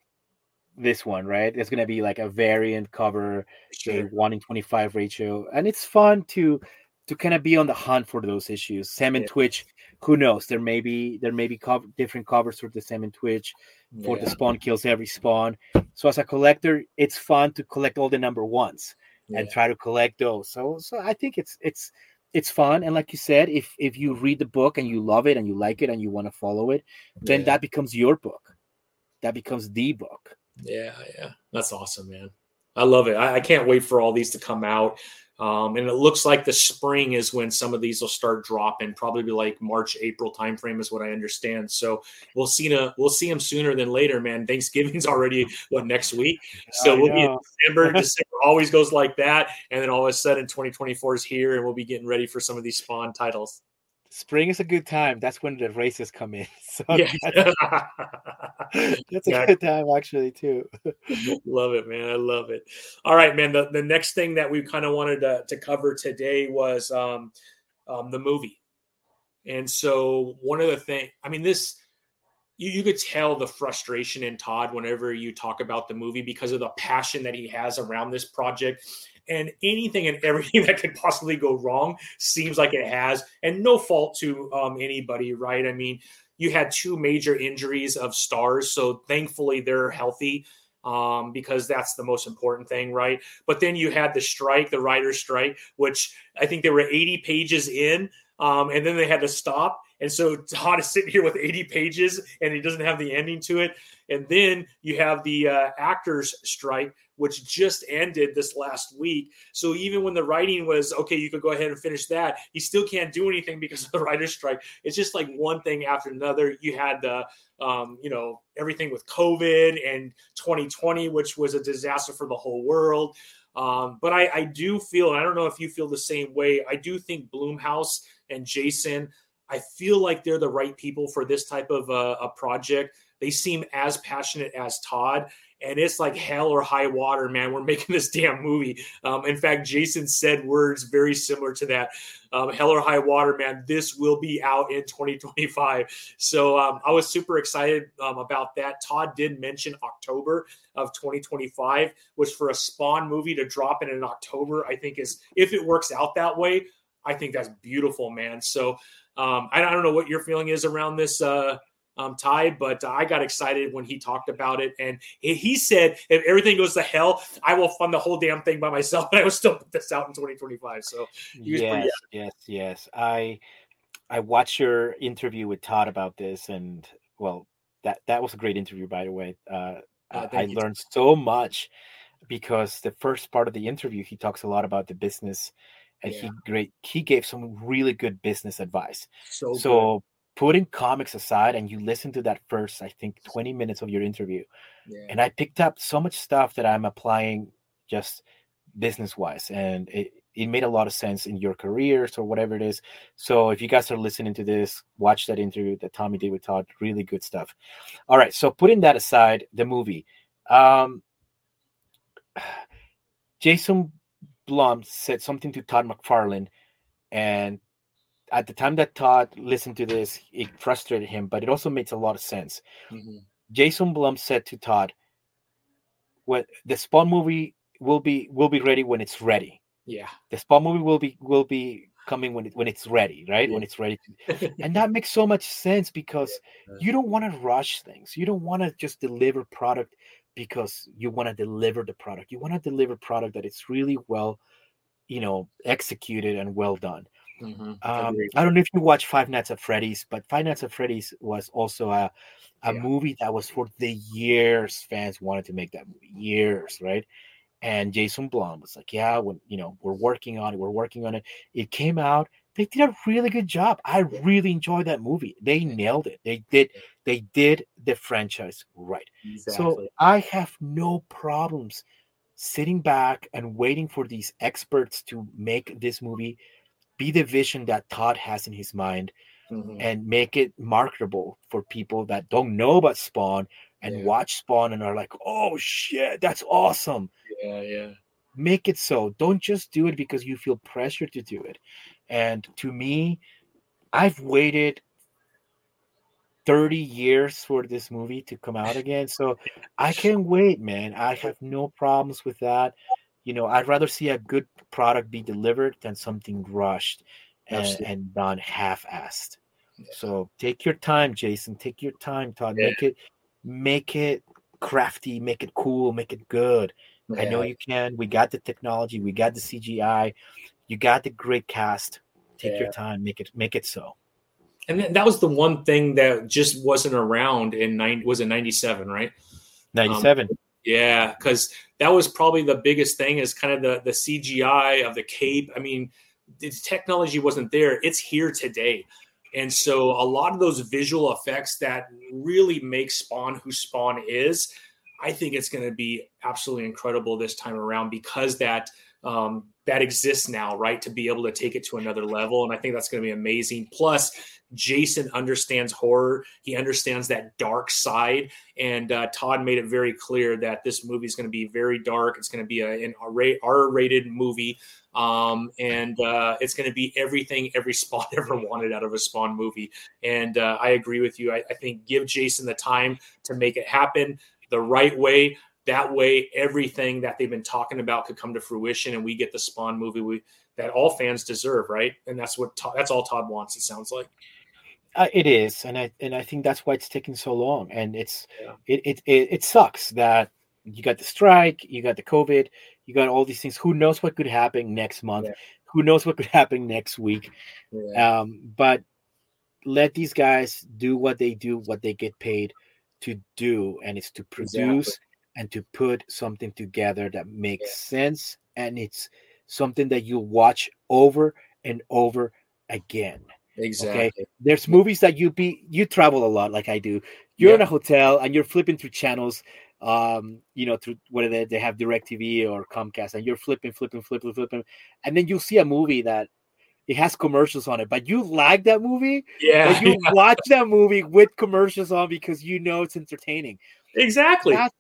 this one, right? It's gonna be like a variant cover, sure. a one in twenty five ratio, and it's fun to to kind of be on the hunt for those issues. Sam and yeah. Twitch, who knows? There may be there may be co- different covers for the Sam and Twitch, for yeah. the Spawn kills every Spawn. So as a collector, it's fun to collect all the number ones yeah. and try to collect those. So so I think it's it's it's fun and like you said if if you read the book and you love it and you like it and you want to follow it then that becomes your book that becomes the book yeah, yeah, that's awesome, man. I love it. I, I, can't wait for all these to come out. Um, and it looks like the spring is when some of these will start dropping, probably like March, April timeframe is what I understand. So we'll see a, we'll see them sooner than later, man. Thanksgiving's already what next week, so we'll be in December. December always goes like that, and then all of a sudden 2024 is here, and we'll be getting ready for some of these Spawn titles spring is a good time. That's when the races come in. So yeah. that's, that's a good time actually too. love it, man. I love it. All right, man. The, the next thing that we kind of wanted to, to cover today was um, um, the movie. And so one of the things, I mean, this you, you could tell the frustration in Todd whenever you talk about the movie because of the passion that he has around this project and anything and everything that could possibly go wrong seems like it has, and no fault to um, anybody, right? I mean, you had two major injuries of stars, so thankfully they're healthy um, because that's the most important thing, right? But then you had the strike, the writer's strike, which I think there were 80 pages in, um, and then they had to stop. And so Todd is sitting here with 80 pages and he doesn't have the ending to it. And then you have the uh, actors strike, which just ended this last week. So even when the writing was okay, you could go ahead and finish that. You still can't do anything because of the writer's strike. It's just like one thing after another. You had the um, you know everything with COVID and 2020, which was a disaster for the whole world. Um, but I, I do feel, and I don't know if you feel the same way. I do think Blumhouse and Jason. I feel like they're the right people for this type of uh, a project. They seem as passionate as Todd, and it's like hell or high water, man. We're making this damn movie. Um, in fact, Jason said words very similar to that. Um, hell or high water, man. This will be out in 2025. So um, I was super excited um, about that. Todd did mention October of 2025, which for a Spawn movie to drop in in October, I think is if it works out that way, I think that's beautiful, man. So um, I, I, don't know what your feeling is around this. Uh, um, Ty, but I got excited when he talked about it. And he said, if everything goes to hell, I will fund the whole damn thing by myself, and I will still put this out in 2025. So yes, pretty- yes, yes. I I watched your interview with Todd about this, and well, that that was a great interview, by the way. Uh, uh, I learned so much because the first part of the interview, he talks a lot about the business and yeah. he great he gave some really good business advice. So, so putting comics aside and you listen to that first i think 20 minutes of your interview yeah. and i picked up so much stuff that i'm applying just business wise and it, it made a lot of sense in your careers or whatever it is so if you guys are listening to this watch that interview that tommy did with todd really good stuff all right so putting that aside the movie um jason blum said something to todd mcfarlane and at the time that Todd listened to this, it frustrated him, but it also makes a lot of sense. Mm-hmm. Jason Blum said to Todd, "What the Spawn movie will be will be ready when it's ready. Yeah, the Spawn movie will be will be coming when it when it's ready, right? Yeah. When it's ready, and that makes so much sense because yeah. you don't want to rush things. You don't want to just deliver product because you want to deliver the product. You want to deliver product that it's really well, you know, executed and well done." Mm-hmm. Um, I don't know if you watch Five Nights at Freddy's, but Five Nights at Freddy's was also a a yeah. movie that was for the years fans wanted to make that movie years, right? And Jason Blum was like, "Yeah, when you know we're working on it, we're working on it." It came out. They did a really good job. I really enjoyed that movie. They nailed it. They did. They did the franchise right. Exactly. So I have no problems sitting back and waiting for these experts to make this movie be the vision that Todd has in his mind mm-hmm. and make it marketable for people that don't know about Spawn and yeah. watch Spawn and are like, oh shit, that's awesome. Yeah, yeah. Make it so. Don't just do it because you feel pressure to do it. And to me, I've waited 30 years for this movie to come out again. So I can't wait, man. I have no problems with that you know, I'd rather see a good product be delivered than something rushed and, and done half-assed. Yeah. So take your time, Jason. Take your time, Todd. Yeah. Make it make it crafty, make it cool, make it good. Yeah. I know you can. We got the technology, we got the CGI, you got the great cast. Take your time, make it make it so. And that was the one thing that just wasn't around in nine was it 97, right? 97. Um, Yeah, because that was probably the biggest thing is kind of the the CGI of the cape. I mean, the technology wasn't there; it's here today. And so, a lot of those visual effects that really make Spawn who Spawn is, I think it's going to be absolutely incredible this time around because that um, that exists now, right? To be able to take it to another level. And I think that's going to be amazing. Plus, Jason understands horror. He understands that dark side. And uh, Todd made it very clear that this movie is going to be very dark. It's going to be a, an R rated movie. Um, and uh, it's going to be everything every Spawn ever wanted out of a Spawn movie. And uh, I agree with you. I, I think give Jason the time to make it happen the right way. That way, everything that they've been talking about could come to fruition, and we get the Spawn movie we, that all fans deserve, right? And that's what that's all Todd wants. It sounds like. Uh, it is, and I and I think that's why it's taking so long. And it's yeah. it, it, it it sucks that you got the strike, you got the COVID, you got all these things. Who knows what could happen next month? Yeah. Who knows what could happen next week? Yeah. Um, but let these guys do what they do, what they get paid to do, and it's to produce exactly and to put something together that makes yeah. sense and it's something that you watch over and over again. Exactly. Okay? There's movies that you be you travel a lot like I do. You're yeah. in a hotel and you're flipping through channels um you know through whether they, they have DirecTV or Comcast and you're flipping flipping flipping flipping and then you'll see a movie that it has commercials on it, but you like that movie. Yeah, but you yeah. watch that movie with commercials on because you know it's entertaining. Exactly. That's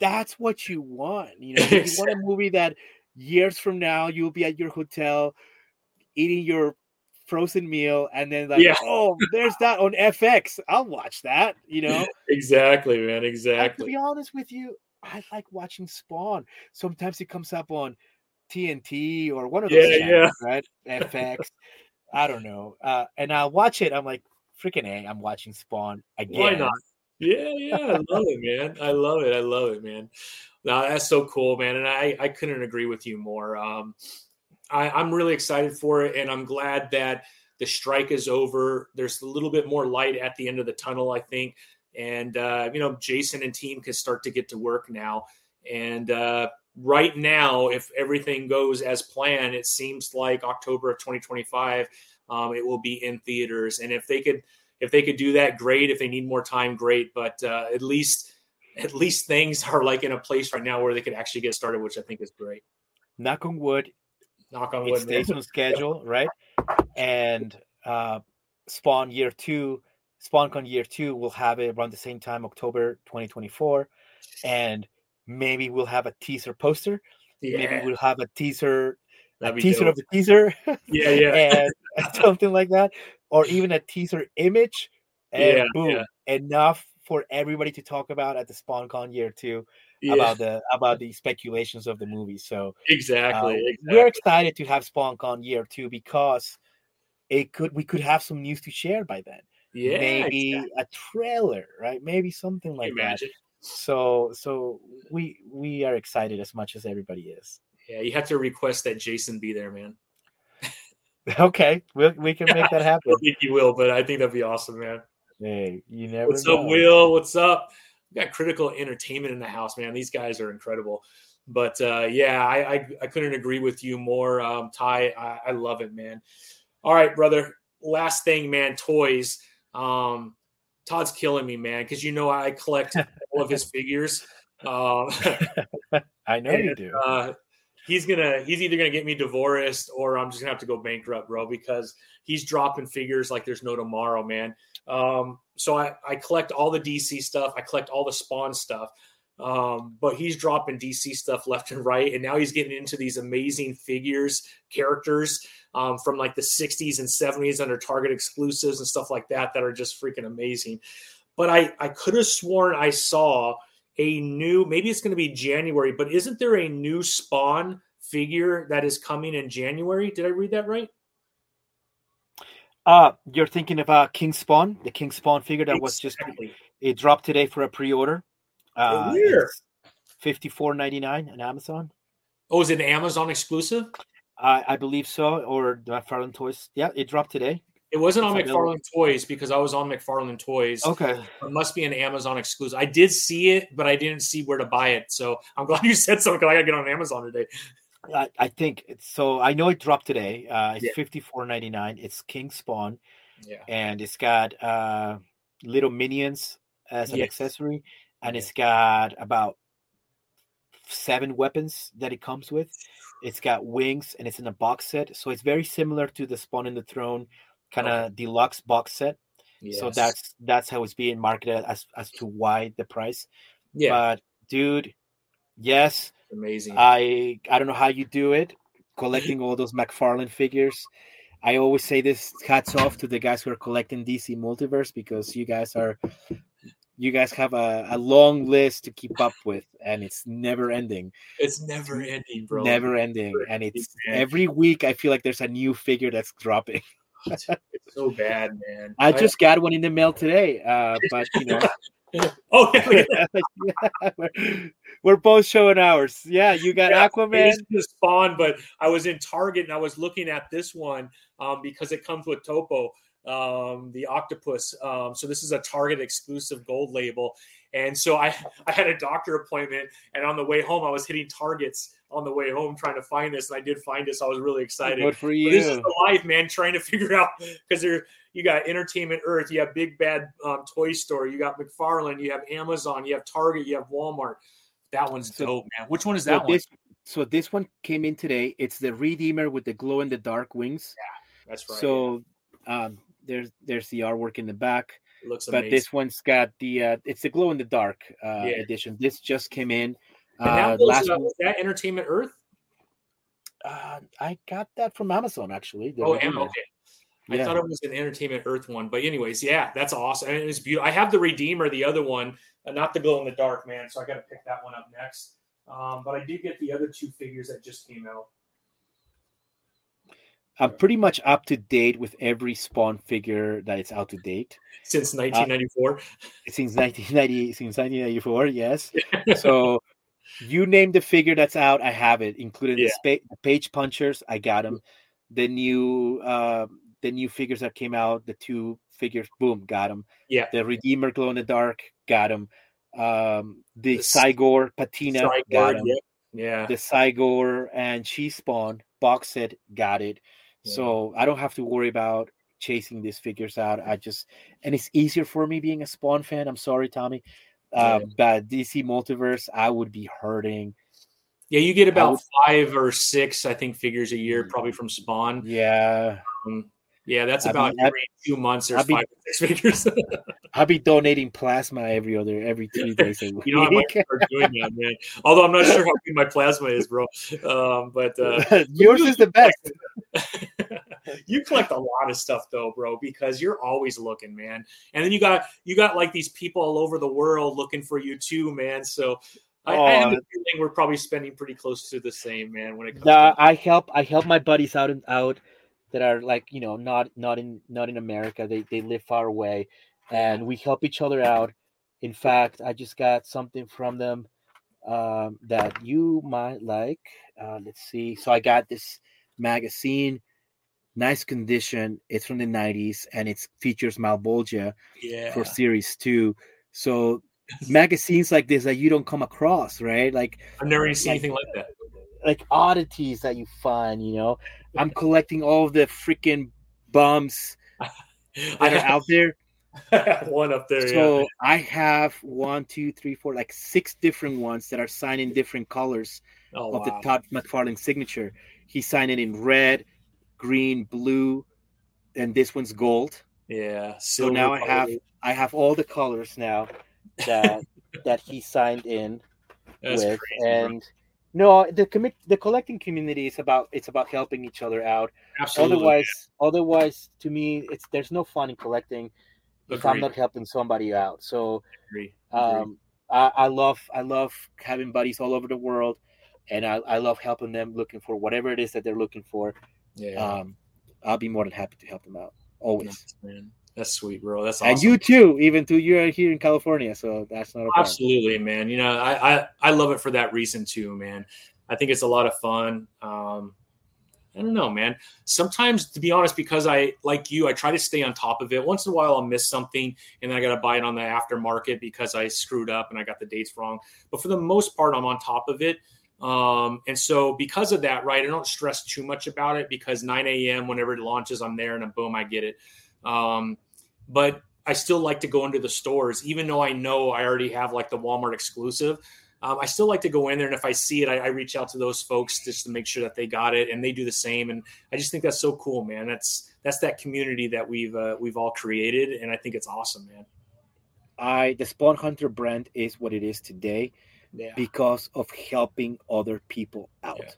that's what you want. You know, you want a movie that years from now you'll be at your hotel eating your frozen meal and then like, yeah. oh, there's that on FX. I'll watch that, you know. exactly, man. Exactly. And to be honest with you, I like watching Spawn. Sometimes it comes up on TNT or one of those yeah, channels, yeah. right? FX. I don't know. Uh, and I'll watch it. I'm like, freaking A, I'm watching Spawn again. Why not? Yeah, yeah, I love it, man. I love it. I love it, man. Now that's so cool, man. And I, I couldn't agree with you more. Um, I, I'm really excited for it, and I'm glad that the strike is over. There's a little bit more light at the end of the tunnel, I think. And uh, you know, Jason and team can start to get to work now. And uh, right now, if everything goes as planned, it seems like October of 2025, um, it will be in theaters. And if they could if they could do that, great. If they need more time, great. But uh, at least at least things are like in a place right now where they could actually get started, which I think is great. Knock on wood. Knock on wood. It stays on schedule, right? And uh, Spawn year two, SpawnCon year two, will have it around the same time, October 2024, and maybe we'll have a teaser poster. Yeah. Maybe we'll have a teaser a teaser dope. of the teaser. Yeah, yeah. and something like that or even a teaser image, and yeah, boom, yeah. enough for everybody to talk about at the SpawnCon year two yeah. about the about the speculations of the movie. So exactly, uh, exactly, we're excited to have SpawnCon year two because it could we could have some news to share by then. Yeah, maybe exactly. a trailer, right? Maybe something like that. So so we we are excited as much as everybody is. Yeah, you have to request that Jason be there, man. Okay, we we can make that happen. I think you will, but I think that'd be awesome, man. Hey, you never. What's know. up, Will? What's up? We got critical entertainment in the house, man. These guys are incredible. But uh, yeah, I, I, I couldn't agree with you more, um, Ty. I, I love it, man. All right, brother. Last thing, man. Toys. Um, Todd's killing me, man, because you know I collect all of his figures. Um, I know and, you do. Uh, he's gonna he's either gonna get me divorced or I'm just gonna have to go bankrupt, bro, because he's dropping figures like there's no tomorrow, man. Um, so I, I collect all the DC stuff, I collect all the Spawn stuff. Um, but he's dropping DC stuff left and right, and now he's getting into these amazing figures, characters um, from like the 60s and 70s under Target exclusives and stuff like that that are just freaking amazing. But I I could have sworn I saw a new, maybe it's going to be January, but isn't there a new Spawn figure that is coming in January? Did I read that right? Uh, you're thinking about King Spawn, the King Spawn figure that exactly. was just it dropped today for a pre-order. Uh, Where? Fifty four ninety nine on Amazon. Oh, is it an Amazon exclusive? I, I believe so, or the McFarlane Toys. Yeah, it dropped today. It wasn't on. McFarlane Toys because I was on McFarlane Toys. Okay. It must be an Amazon exclusive. I did see it, but I didn't see where to buy it. So I'm glad you said something because I got to get on Amazon today. I, I think it's, so. I know it dropped today. Uh, it's Yeah. fifty four ninety nine. It's King Spawn, Yeah. and it's got uh, little minions as an Yes. accessory, and Yeah. it's got about seven weapons that it comes with. It's got wings, and it's in a box set, so it's very similar to the Spawn in the Throne kind of deluxe box set. So that's that's how it's being marketed as as to why the price. yeah, But dude, yes, amazing. I I don't know how you do it, collecting all those McFarlane figures. I always say this hats off to the guys who are collecting DC Multiverse because you guys are you guys have a, a long list to keep up with and it's never ending. it's never ending, bro. Never ending. Never And it's every week I feel like there's a new figure that's dropping. It's so bad, man. I just got one in the mail today. Uh but you know oh yeah, that. we're, we're both showing ours. Yeah, you got Yeah, Aquaman. The spawn, but I was in Target and I was looking at this one um, because it comes with Topo, um, the octopus. Um, so this is a Target exclusive gold label. And so I, I had a doctor appointment, and on the way home, I was hitting Targets on the way home trying to find this, and I did find this. I was really excited. Good for But This is you. the life, man. Trying to figure out because there you got Entertainment Earth, you have Big Bad um, Toy Store, you got McFarlane, you have Amazon, you have Target, you have Walmart. That one's So- dope, man. Which one is So that one? this so this one came in today. It's the Redeemer with the glow in the dark wings. Yeah, that's right. So um, there's there's the artwork in the back, it looks but amazing. this one's got the uh, it's the glow in the dark uh, Yeah. edition. This just came in. Uh, last uh, one- that Entertainment Earth? uh, I got that from Amazon actually. Oh, okay. I thought it was an Entertainment Earth one, but anyways, yeah, that's awesome. And it's beautiful. I have the Redeemer, the other one, uh, not the glow in the dark, man. So I got to pick that one up next. Um, but I did get the other two figures that just came out. I'm pretty much up to date with every Spawn figure that is out to date since 1994. since 1990 since 1994. Yes. so you name the figure that's out, I have it, including Yeah. the, spa- the page punchers. I got them. The new uh, the new figures that came out, the two figures, boom, got them. Yeah. The Redeemer glow in the dark, got them. Um, the The Cygor patina, got Cyborg, 'em. yeah. yeah. The Cygor and She Spawn box set, got it. Yeah. So I don't have to worry about chasing these figures out. I just and it's easier for me being a Spawn fan. I'm sorry, Tommy. Uh, but DC Multiverse, I would be hurting. Yeah, you get about would- five or six, I think, figures a year, probably from Spawn. Yeah, Um, yeah, that's be- about every two months. I'd be- five or six figures. I'll be donating plasma every other every three days you know, I might start doing that, man. Although I'm not sure how big my plasma is, bro. Um, but uh, Yours is the best. you collect a lot of stuff though, bro, because you're always looking, man. And then you got you got like these people all over the world looking for you too, man. So I, I have Oh, a feeling we're probably spending pretty close to the same, man. When it comes Nah, to I help I help my buddies out and out that are like you know not not in not in America. They they live far away, and we help each other out. In fact, I just got something from them um, that you might like. Uh, let's see. So I got this magazine, nice condition. It's from the '90s, and it features Malebolgia yeah, for series two. So magazines like this that you don't come across, right? Like I've never seen like- anything like that. like oddities that you find. You know, I'm collecting all the freaking bums that are out there. one up there. So yeah. I have one, two, three, four, like six different ones that are signed in different colors Oh, of the. Todd McFarlane signature. He signed it in red, green, blue, and this one's gold. yeah. So now I have I have all the colors now that that he signed in That's with, crazy, bro. No, the commit the collecting community is about it's about helping each other out. Absolutely. Otherwise, otherwise, to me, it's there's no fun in collecting if I'm not helping somebody out. So Agree. Agree. um, I, I love I love having buddies all over the world, and I, I love helping them looking for whatever it is that they're looking for. yeah. Um, I'll be more than happy to help them out always. Nice. That's sweet, bro. That's awesome. And you too, even though you're here in California, so that's not a problem. Absolutely, man. You know, I, I I love it for that reason too, man. I think it's a lot of fun. Um, I don't know, man. Sometimes, to be honest, because I like you, I try to stay on top of it. Once in a while, I'll miss something, and then I got to buy it on the aftermarket because I screwed up and I got the dates wrong. But for the most part, I'm on top of it. Um, and so, because of that, right, I don't stress too much about it because 9 a.m. whenever it launches, I'm there and then boom, I get it. Um, but I still like to go into the stores, even though I know I already have like the Walmart exclusive. Um, I still like to go in there, and if I see it, I, I, reach out to those folks just to make sure that they got it, and they do the same. And I just think that's so cool, man. That's that's that community that we've uh, we've all created, and I think it's awesome, man. I the Spawn Hunter brand is what it is today yeah. because of helping other people out. Yeah.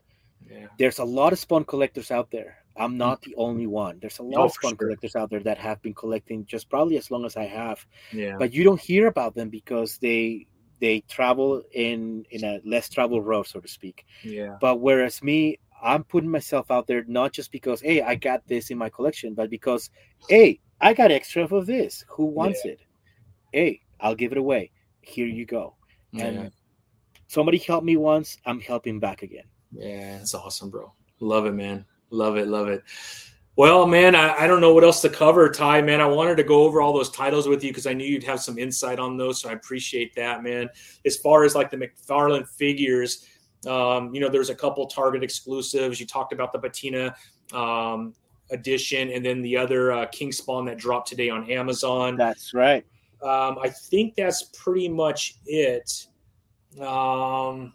Yeah. There's a lot of spawn collectors out there. I'm not the only one. There's a lot oh, of spawn sure. collectors out there that have been collecting just probably as long as I have. Yeah. But you don't hear about them because they they travel in in a less traveled road, so to speak. Yeah. But whereas me, I'm putting myself out there not just because hey, I got this in my collection, but because hey, I got extra of this. Who wants yeah. it? Hey, I'll give it away. Here you go. Yeah. And somebody helped me once, I'm helping back again. Yeah, it's awesome, bro. Love it, man. Love it, love it. Well, man, I, I, don't know what else to cover, Ty. Man, I wanted to go over all those titles with you because I knew you'd have some insight on those. So I appreciate that, man. As far as like the McFarlane figures, um, you know, there's a couple Target exclusives. You talked about the Patina um, edition, and then the other uh, King Spawn that dropped today on Amazon. That's right. Um, I think that's pretty much it. Um,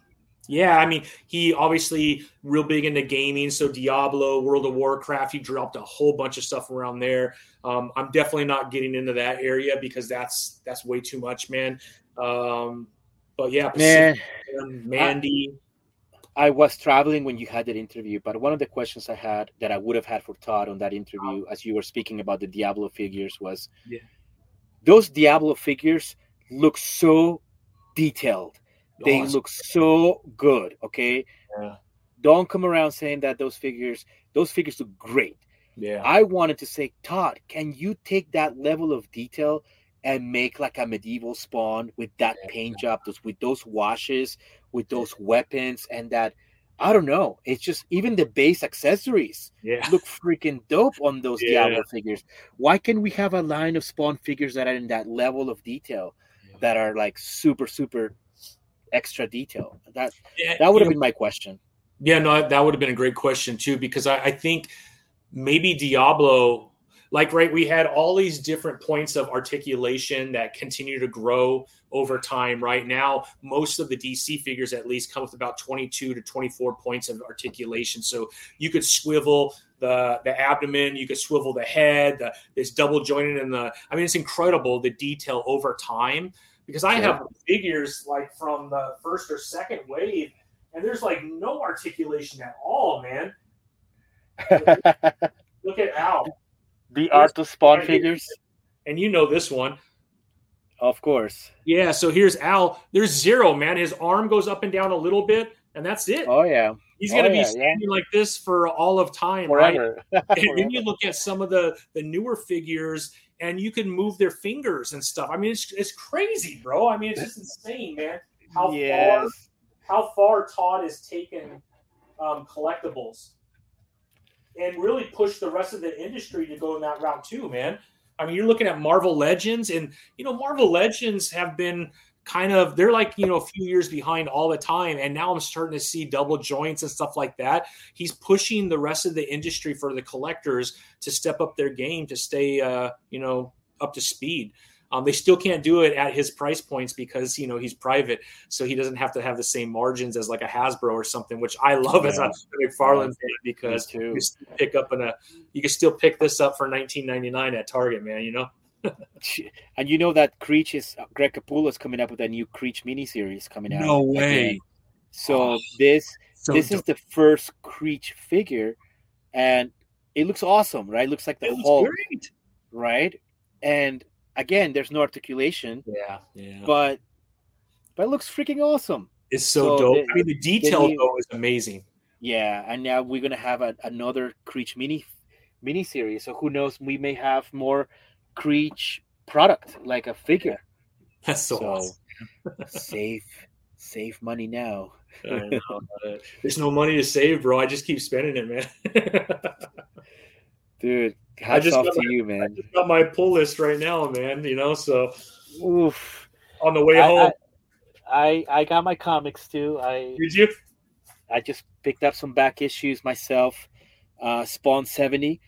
yeah, I mean, he obviously real big into gaming. So Diablo, World of Warcraft, he dropped a whole bunch of stuff around there. Um, I'm definitely not getting into that area because that's that's way too much, man. Um, but yeah, man, Mandy. I, I, was traveling when you had that interview, but one of the questions I had that I would have had for Todd on that interview, as you were speaking about the Diablo figures, was yeah. those Diablo figures look so detailed they look so good. Okay. Yeah. Don't come around saying that those figures, those figures look great. Yeah. I wanted to say, Todd, can you take that level of detail and make like a medieval spawn with that yeah. paint job, those with those washes, with those weapons, and that I don't know. It's just even the base accessories yeah. look freaking dope on those yeah. Diablo figures. Why can't we have a line of spawn figures that are in that level of detail that are like super, super extra detail? That yeah, that would have been my question. Yeah, no, that would have been a great question too, because I, I think maybe Diablo, like right, we had all these different points of articulation that continue to grow over time. Right now, most of the DC figures, at least, come with about twenty-two to twenty-four points of articulation. So you could swivel the the abdomen, you could swivel the head, the, this double jointed in the. I mean, it's incredible the detail over time because I have figures like from the first or second wave, and there's like no articulation at all, man. Look at Al. The art of spawn figures. And you know this one. Of course. Yeah, so here's Al. There's zero, man. His arm goes up and down a little bit, and that's it. Oh yeah. He's gonna oh, be yeah, standing yeah. like this for all of time, Forever. right? and then you look at some of the the newer figures, and you can move their fingers and stuff. I mean, it's it's crazy, bro. I mean, it's just insane, man. How yes. far how far Todd has taken um, collectibles and really pushed the rest of the industry to go in that route too, man. I mean, you're looking at Marvel Legends, and you know, Marvel Legends have been kind of they're like you know a few years behind all the time and now i'm starting to see double joints and stuff like that he's pushing the rest of the industry for the collectors to step up their game to stay uh you know up to speed um, they still can't do it at his price points because you know he's private, so he doesn't have to have the same margins as like a Hasbro or something, which I love yeah. as a McFarlane fan because you pick up in a you can still pick this up for 19.99 at Target, man. You know. And you know that Creech is uh, Greg Capullo is coming up with a new Creech miniseries coming out. No way. Again. So oh, this so this dope. is the first Creech figure, and it looks awesome, right? It looks like the whole right? And again, there's no articulation. Yeah, yeah. But but it looks freaking awesome. It's so, so dope. The, I mean, the detail the though is amazing. Yeah, and now we're gonna have a, another Creech mini mini series. So who knows? We may have more Creech product, like a figure. That's so, so awesome. save save money now. know. There's no money to save, bro. I just keep spending it, man. Dude, hats just off to my- you, I man. just got my pull list right now, man. You know, so Oof. on the way I, home, I, I I got my comics too. I did you? I just picked up some back issues myself. Uh, Spawn seventy,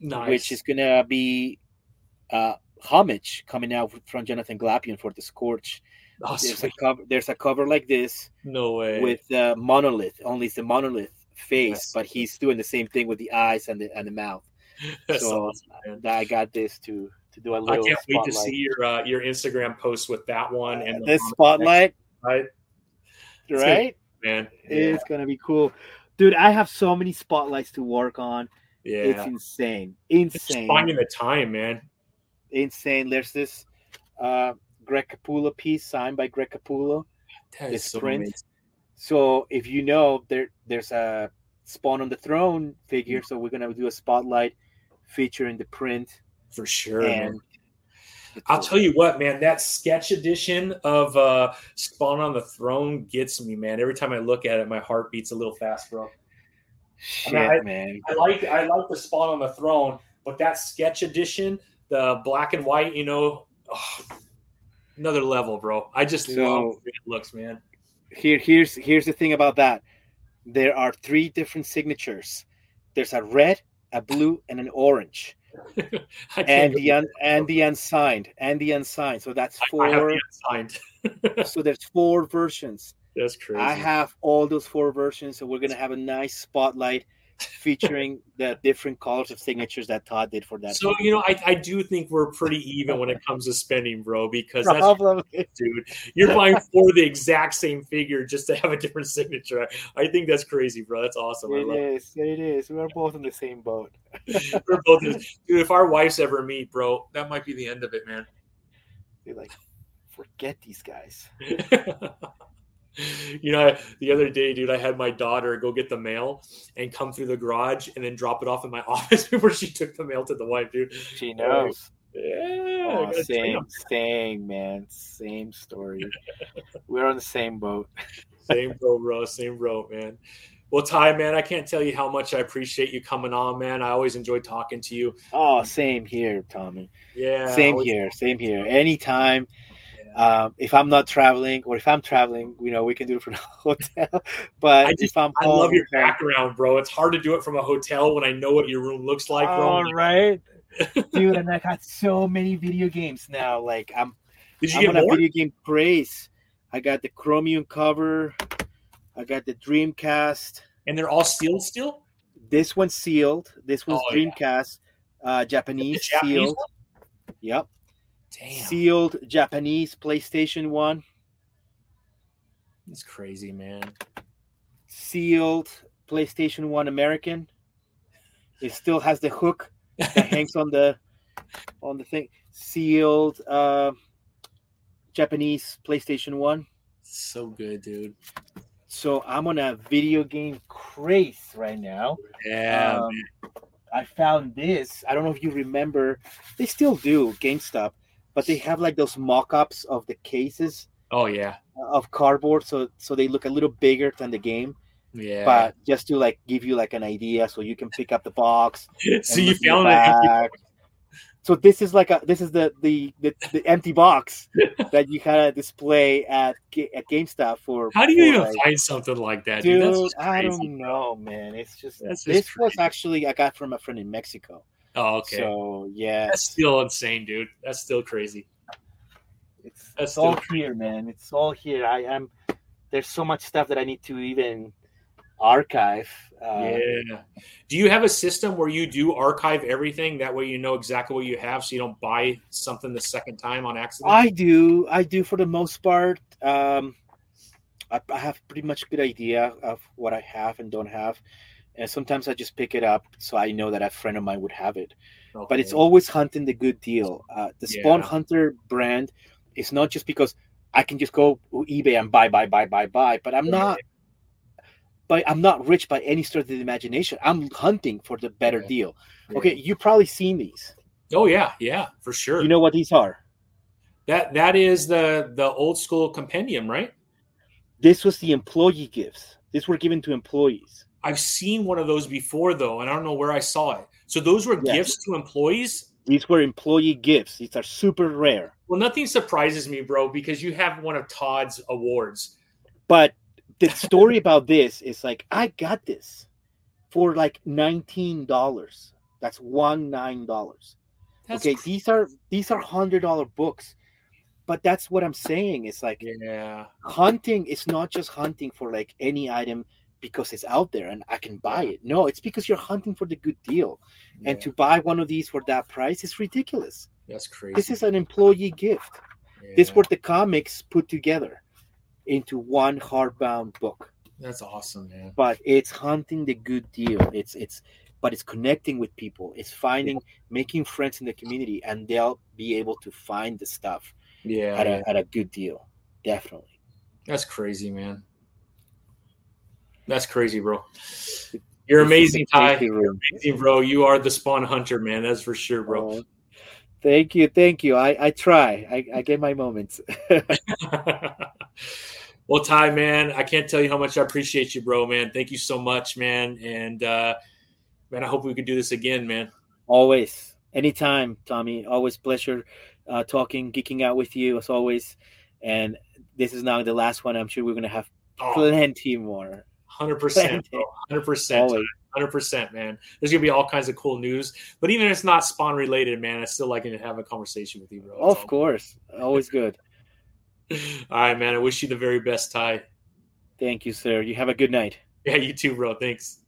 Nice. which is gonna be uh, homage coming out from Jonathan Glapion for the Scorch. oh, There's a cover. There's a cover like this no way. with uh, monolith. Only it's the monolith face, Yes. but he's doing the same thing with the eyes and the and the mouth. That's so awesome. I got this to to do a little. I can't wait to see your uh, your Instagram post with that one and this spotlight, right, right? man. It's gonna be cool, dude. I have so many spotlights to work on. Yeah, It's insane, insane, finding the time, man. Insane. There's this uh, Greg Capullo piece signed by Greg Capullo. That is so print. amazing. So if you know there, there's a Spawn on the Throne figure. So we're gonna do a spotlight featuring the print. for sure, and I'll tell you what, man, that sketch edition of uh Spawn on the Throne gets me, man. Every time I look at it, my heart beats a little fast, bro. Shit, I- man. I like I like the Spawn on the Throne, but that sketch edition, the black and white, you know, oh, another level, bro. I just So- love the way it looks, man. Here, here's here's the thing about that. There are three different signatures. There's a red, a blue, and an orange. And the un, and the unsigned and the unsigned. So that's I- I four. the unsigned. so there's four versions. That's crazy. I have all those four versions. So we're gonna have a nice spotlight featuring the different colors of signatures that Todd did for that. so you know, I, I do think we're pretty even when it comes to spending, bro. Because that's problem. dude. You're buying four of the exact same figure just to have a different signature. I, think that's crazy, bro. That's awesome. I It is. It is. We're both in the same boat. We're both dude. If our wives ever meet, bro, that might be the end of it, man. You're like, forget these guys. you know, the other day, dude, I had my daughter go get the mail and come through the garage and then drop it off in my office before she took the mail to the wife, dude. She knows. Yeah, Oh, same, same, man. Same story. We're on the same boat. Same bro, bro. Same bro, man. Well, Ty, man, I can't tell you how much I appreciate you coming on, man. I always enjoy talking to you. Oh, same here, Tommy. Yeah, same always- here. Same here. Anytime. Yeah. Um, if I'm not traveling, or if I'm traveling, you know, we can do it from the hotel. But I just- if I'm I home, love your background, bro. It's hard to do it from a hotel when I know what your room looks like, bro. All right, dude. And I got so many video games now. Like I'm, Did you I'm get on a more? video game craze. I got the Chromium cover. I got the Dreamcast. And they're all sealed still? This one's sealed. This one's Oh, yeah. Dreamcast. Uh, Japanese, Japanese sealed. one? Yep. Damn. Sealed Japanese PlayStation one. That's crazy, man. Sealed PlayStation one American. It still has the hook that hangs on the on the thing. Sealed uh, Japanese PlayStation one. So good, dude. So I'm on a video game craze right now. Yeah. Um, I found this. I don't know if you remember. They still do GameStop, but they have like those mock-ups of the cases oh yeah. of cardboard, so so they look a little bigger than the game. Yeah. But just to like give you like an idea, so you can pick up the box. so you found it. So this is like a this is the the the, the empty box that you kind of display at at GameStop for. How do you for, even like- find something like that, dude? Dude, I don't know, man. It's just just this was actually I got from a friend in Mexico. Oh, okay. So yeah, That's still insane, dude. That's still crazy. it's, That's it's all still- here, man. It's all here. I am. There's so much stuff that I need to even archive. Uh, yeah. Do you have a system where you do archive everything? That way you know exactly what you have so you don't buy something the second time on accident? I do. I do for the most part. Um, I, I have pretty much good idea of what I have and don't have, and sometimes I just pick it up so I know that a friend of mine would have it. But it's always hunting the good deal. Uh, the Spawn Yeah. Hunter brand is not just because I can just go eBay and buy, buy, buy, buy, buy. But I'm Yeah. not. But I'm not rich by any stretch of the imagination. I'm hunting for the better Yeah. deal. Okay, you probably seen these. Oh yeah, yeah, for sure. You know what these are? that that is the the old school compendium, right? This was the employee gifts. These were given to employees. I've seen one of those before though, and I don't know where I saw it. So those were Yes. gifts to employees. These were employee gifts. These are super rare. Well, nothing surprises me, bro, because you have one of Todd's awards. But the story about this is like I got this for like nineteen dollars. That's one nine dollars. Okay, these are these are hundred dollar books. But that's what I'm saying. It's like yeah, hunting is not just hunting for like any item because it's out there and I can buy it. No, it's because you're hunting for the good deal. And to buy one of these for that price is ridiculous. that's crazy. This is an employee gift. This Yeah, were the comics put together into one hardbound book. that's awesome, man. But it's hunting the good deal. It's it's but it's connecting with people. It's finding making friends in the community and they'll be able to find the stuff Yeah, at a at a good deal. Definitely. that's crazy, man. That's crazy, bro. You're amazing, Ty. Thank you, Ruben. Amazing, bro. You are the spawn hunter, man. That's for sure, bro. Oh, thank you, thank you. I, I try. I, I get my moments. well, Ty, man, I can't tell you how much I appreciate you, bro, man. Thank you so much, man. And uh man, I hope we could do this again, man. always, anytime, Tommy. Always pleasure uh, talking, geeking out with you as always. And this is now the last one. I'm sure we're gonna have Oh, plenty more. 100%, 100%. 100%, man. There's going to be all kinds of cool news. But even if it's not spawn related, man, I still like to have a conversation with you, bro. That's Of course, always good. all. All right, man. I wish you the very best, Ty. Thank you, sir. You have a good night. Yeah, you too, bro. Thanks.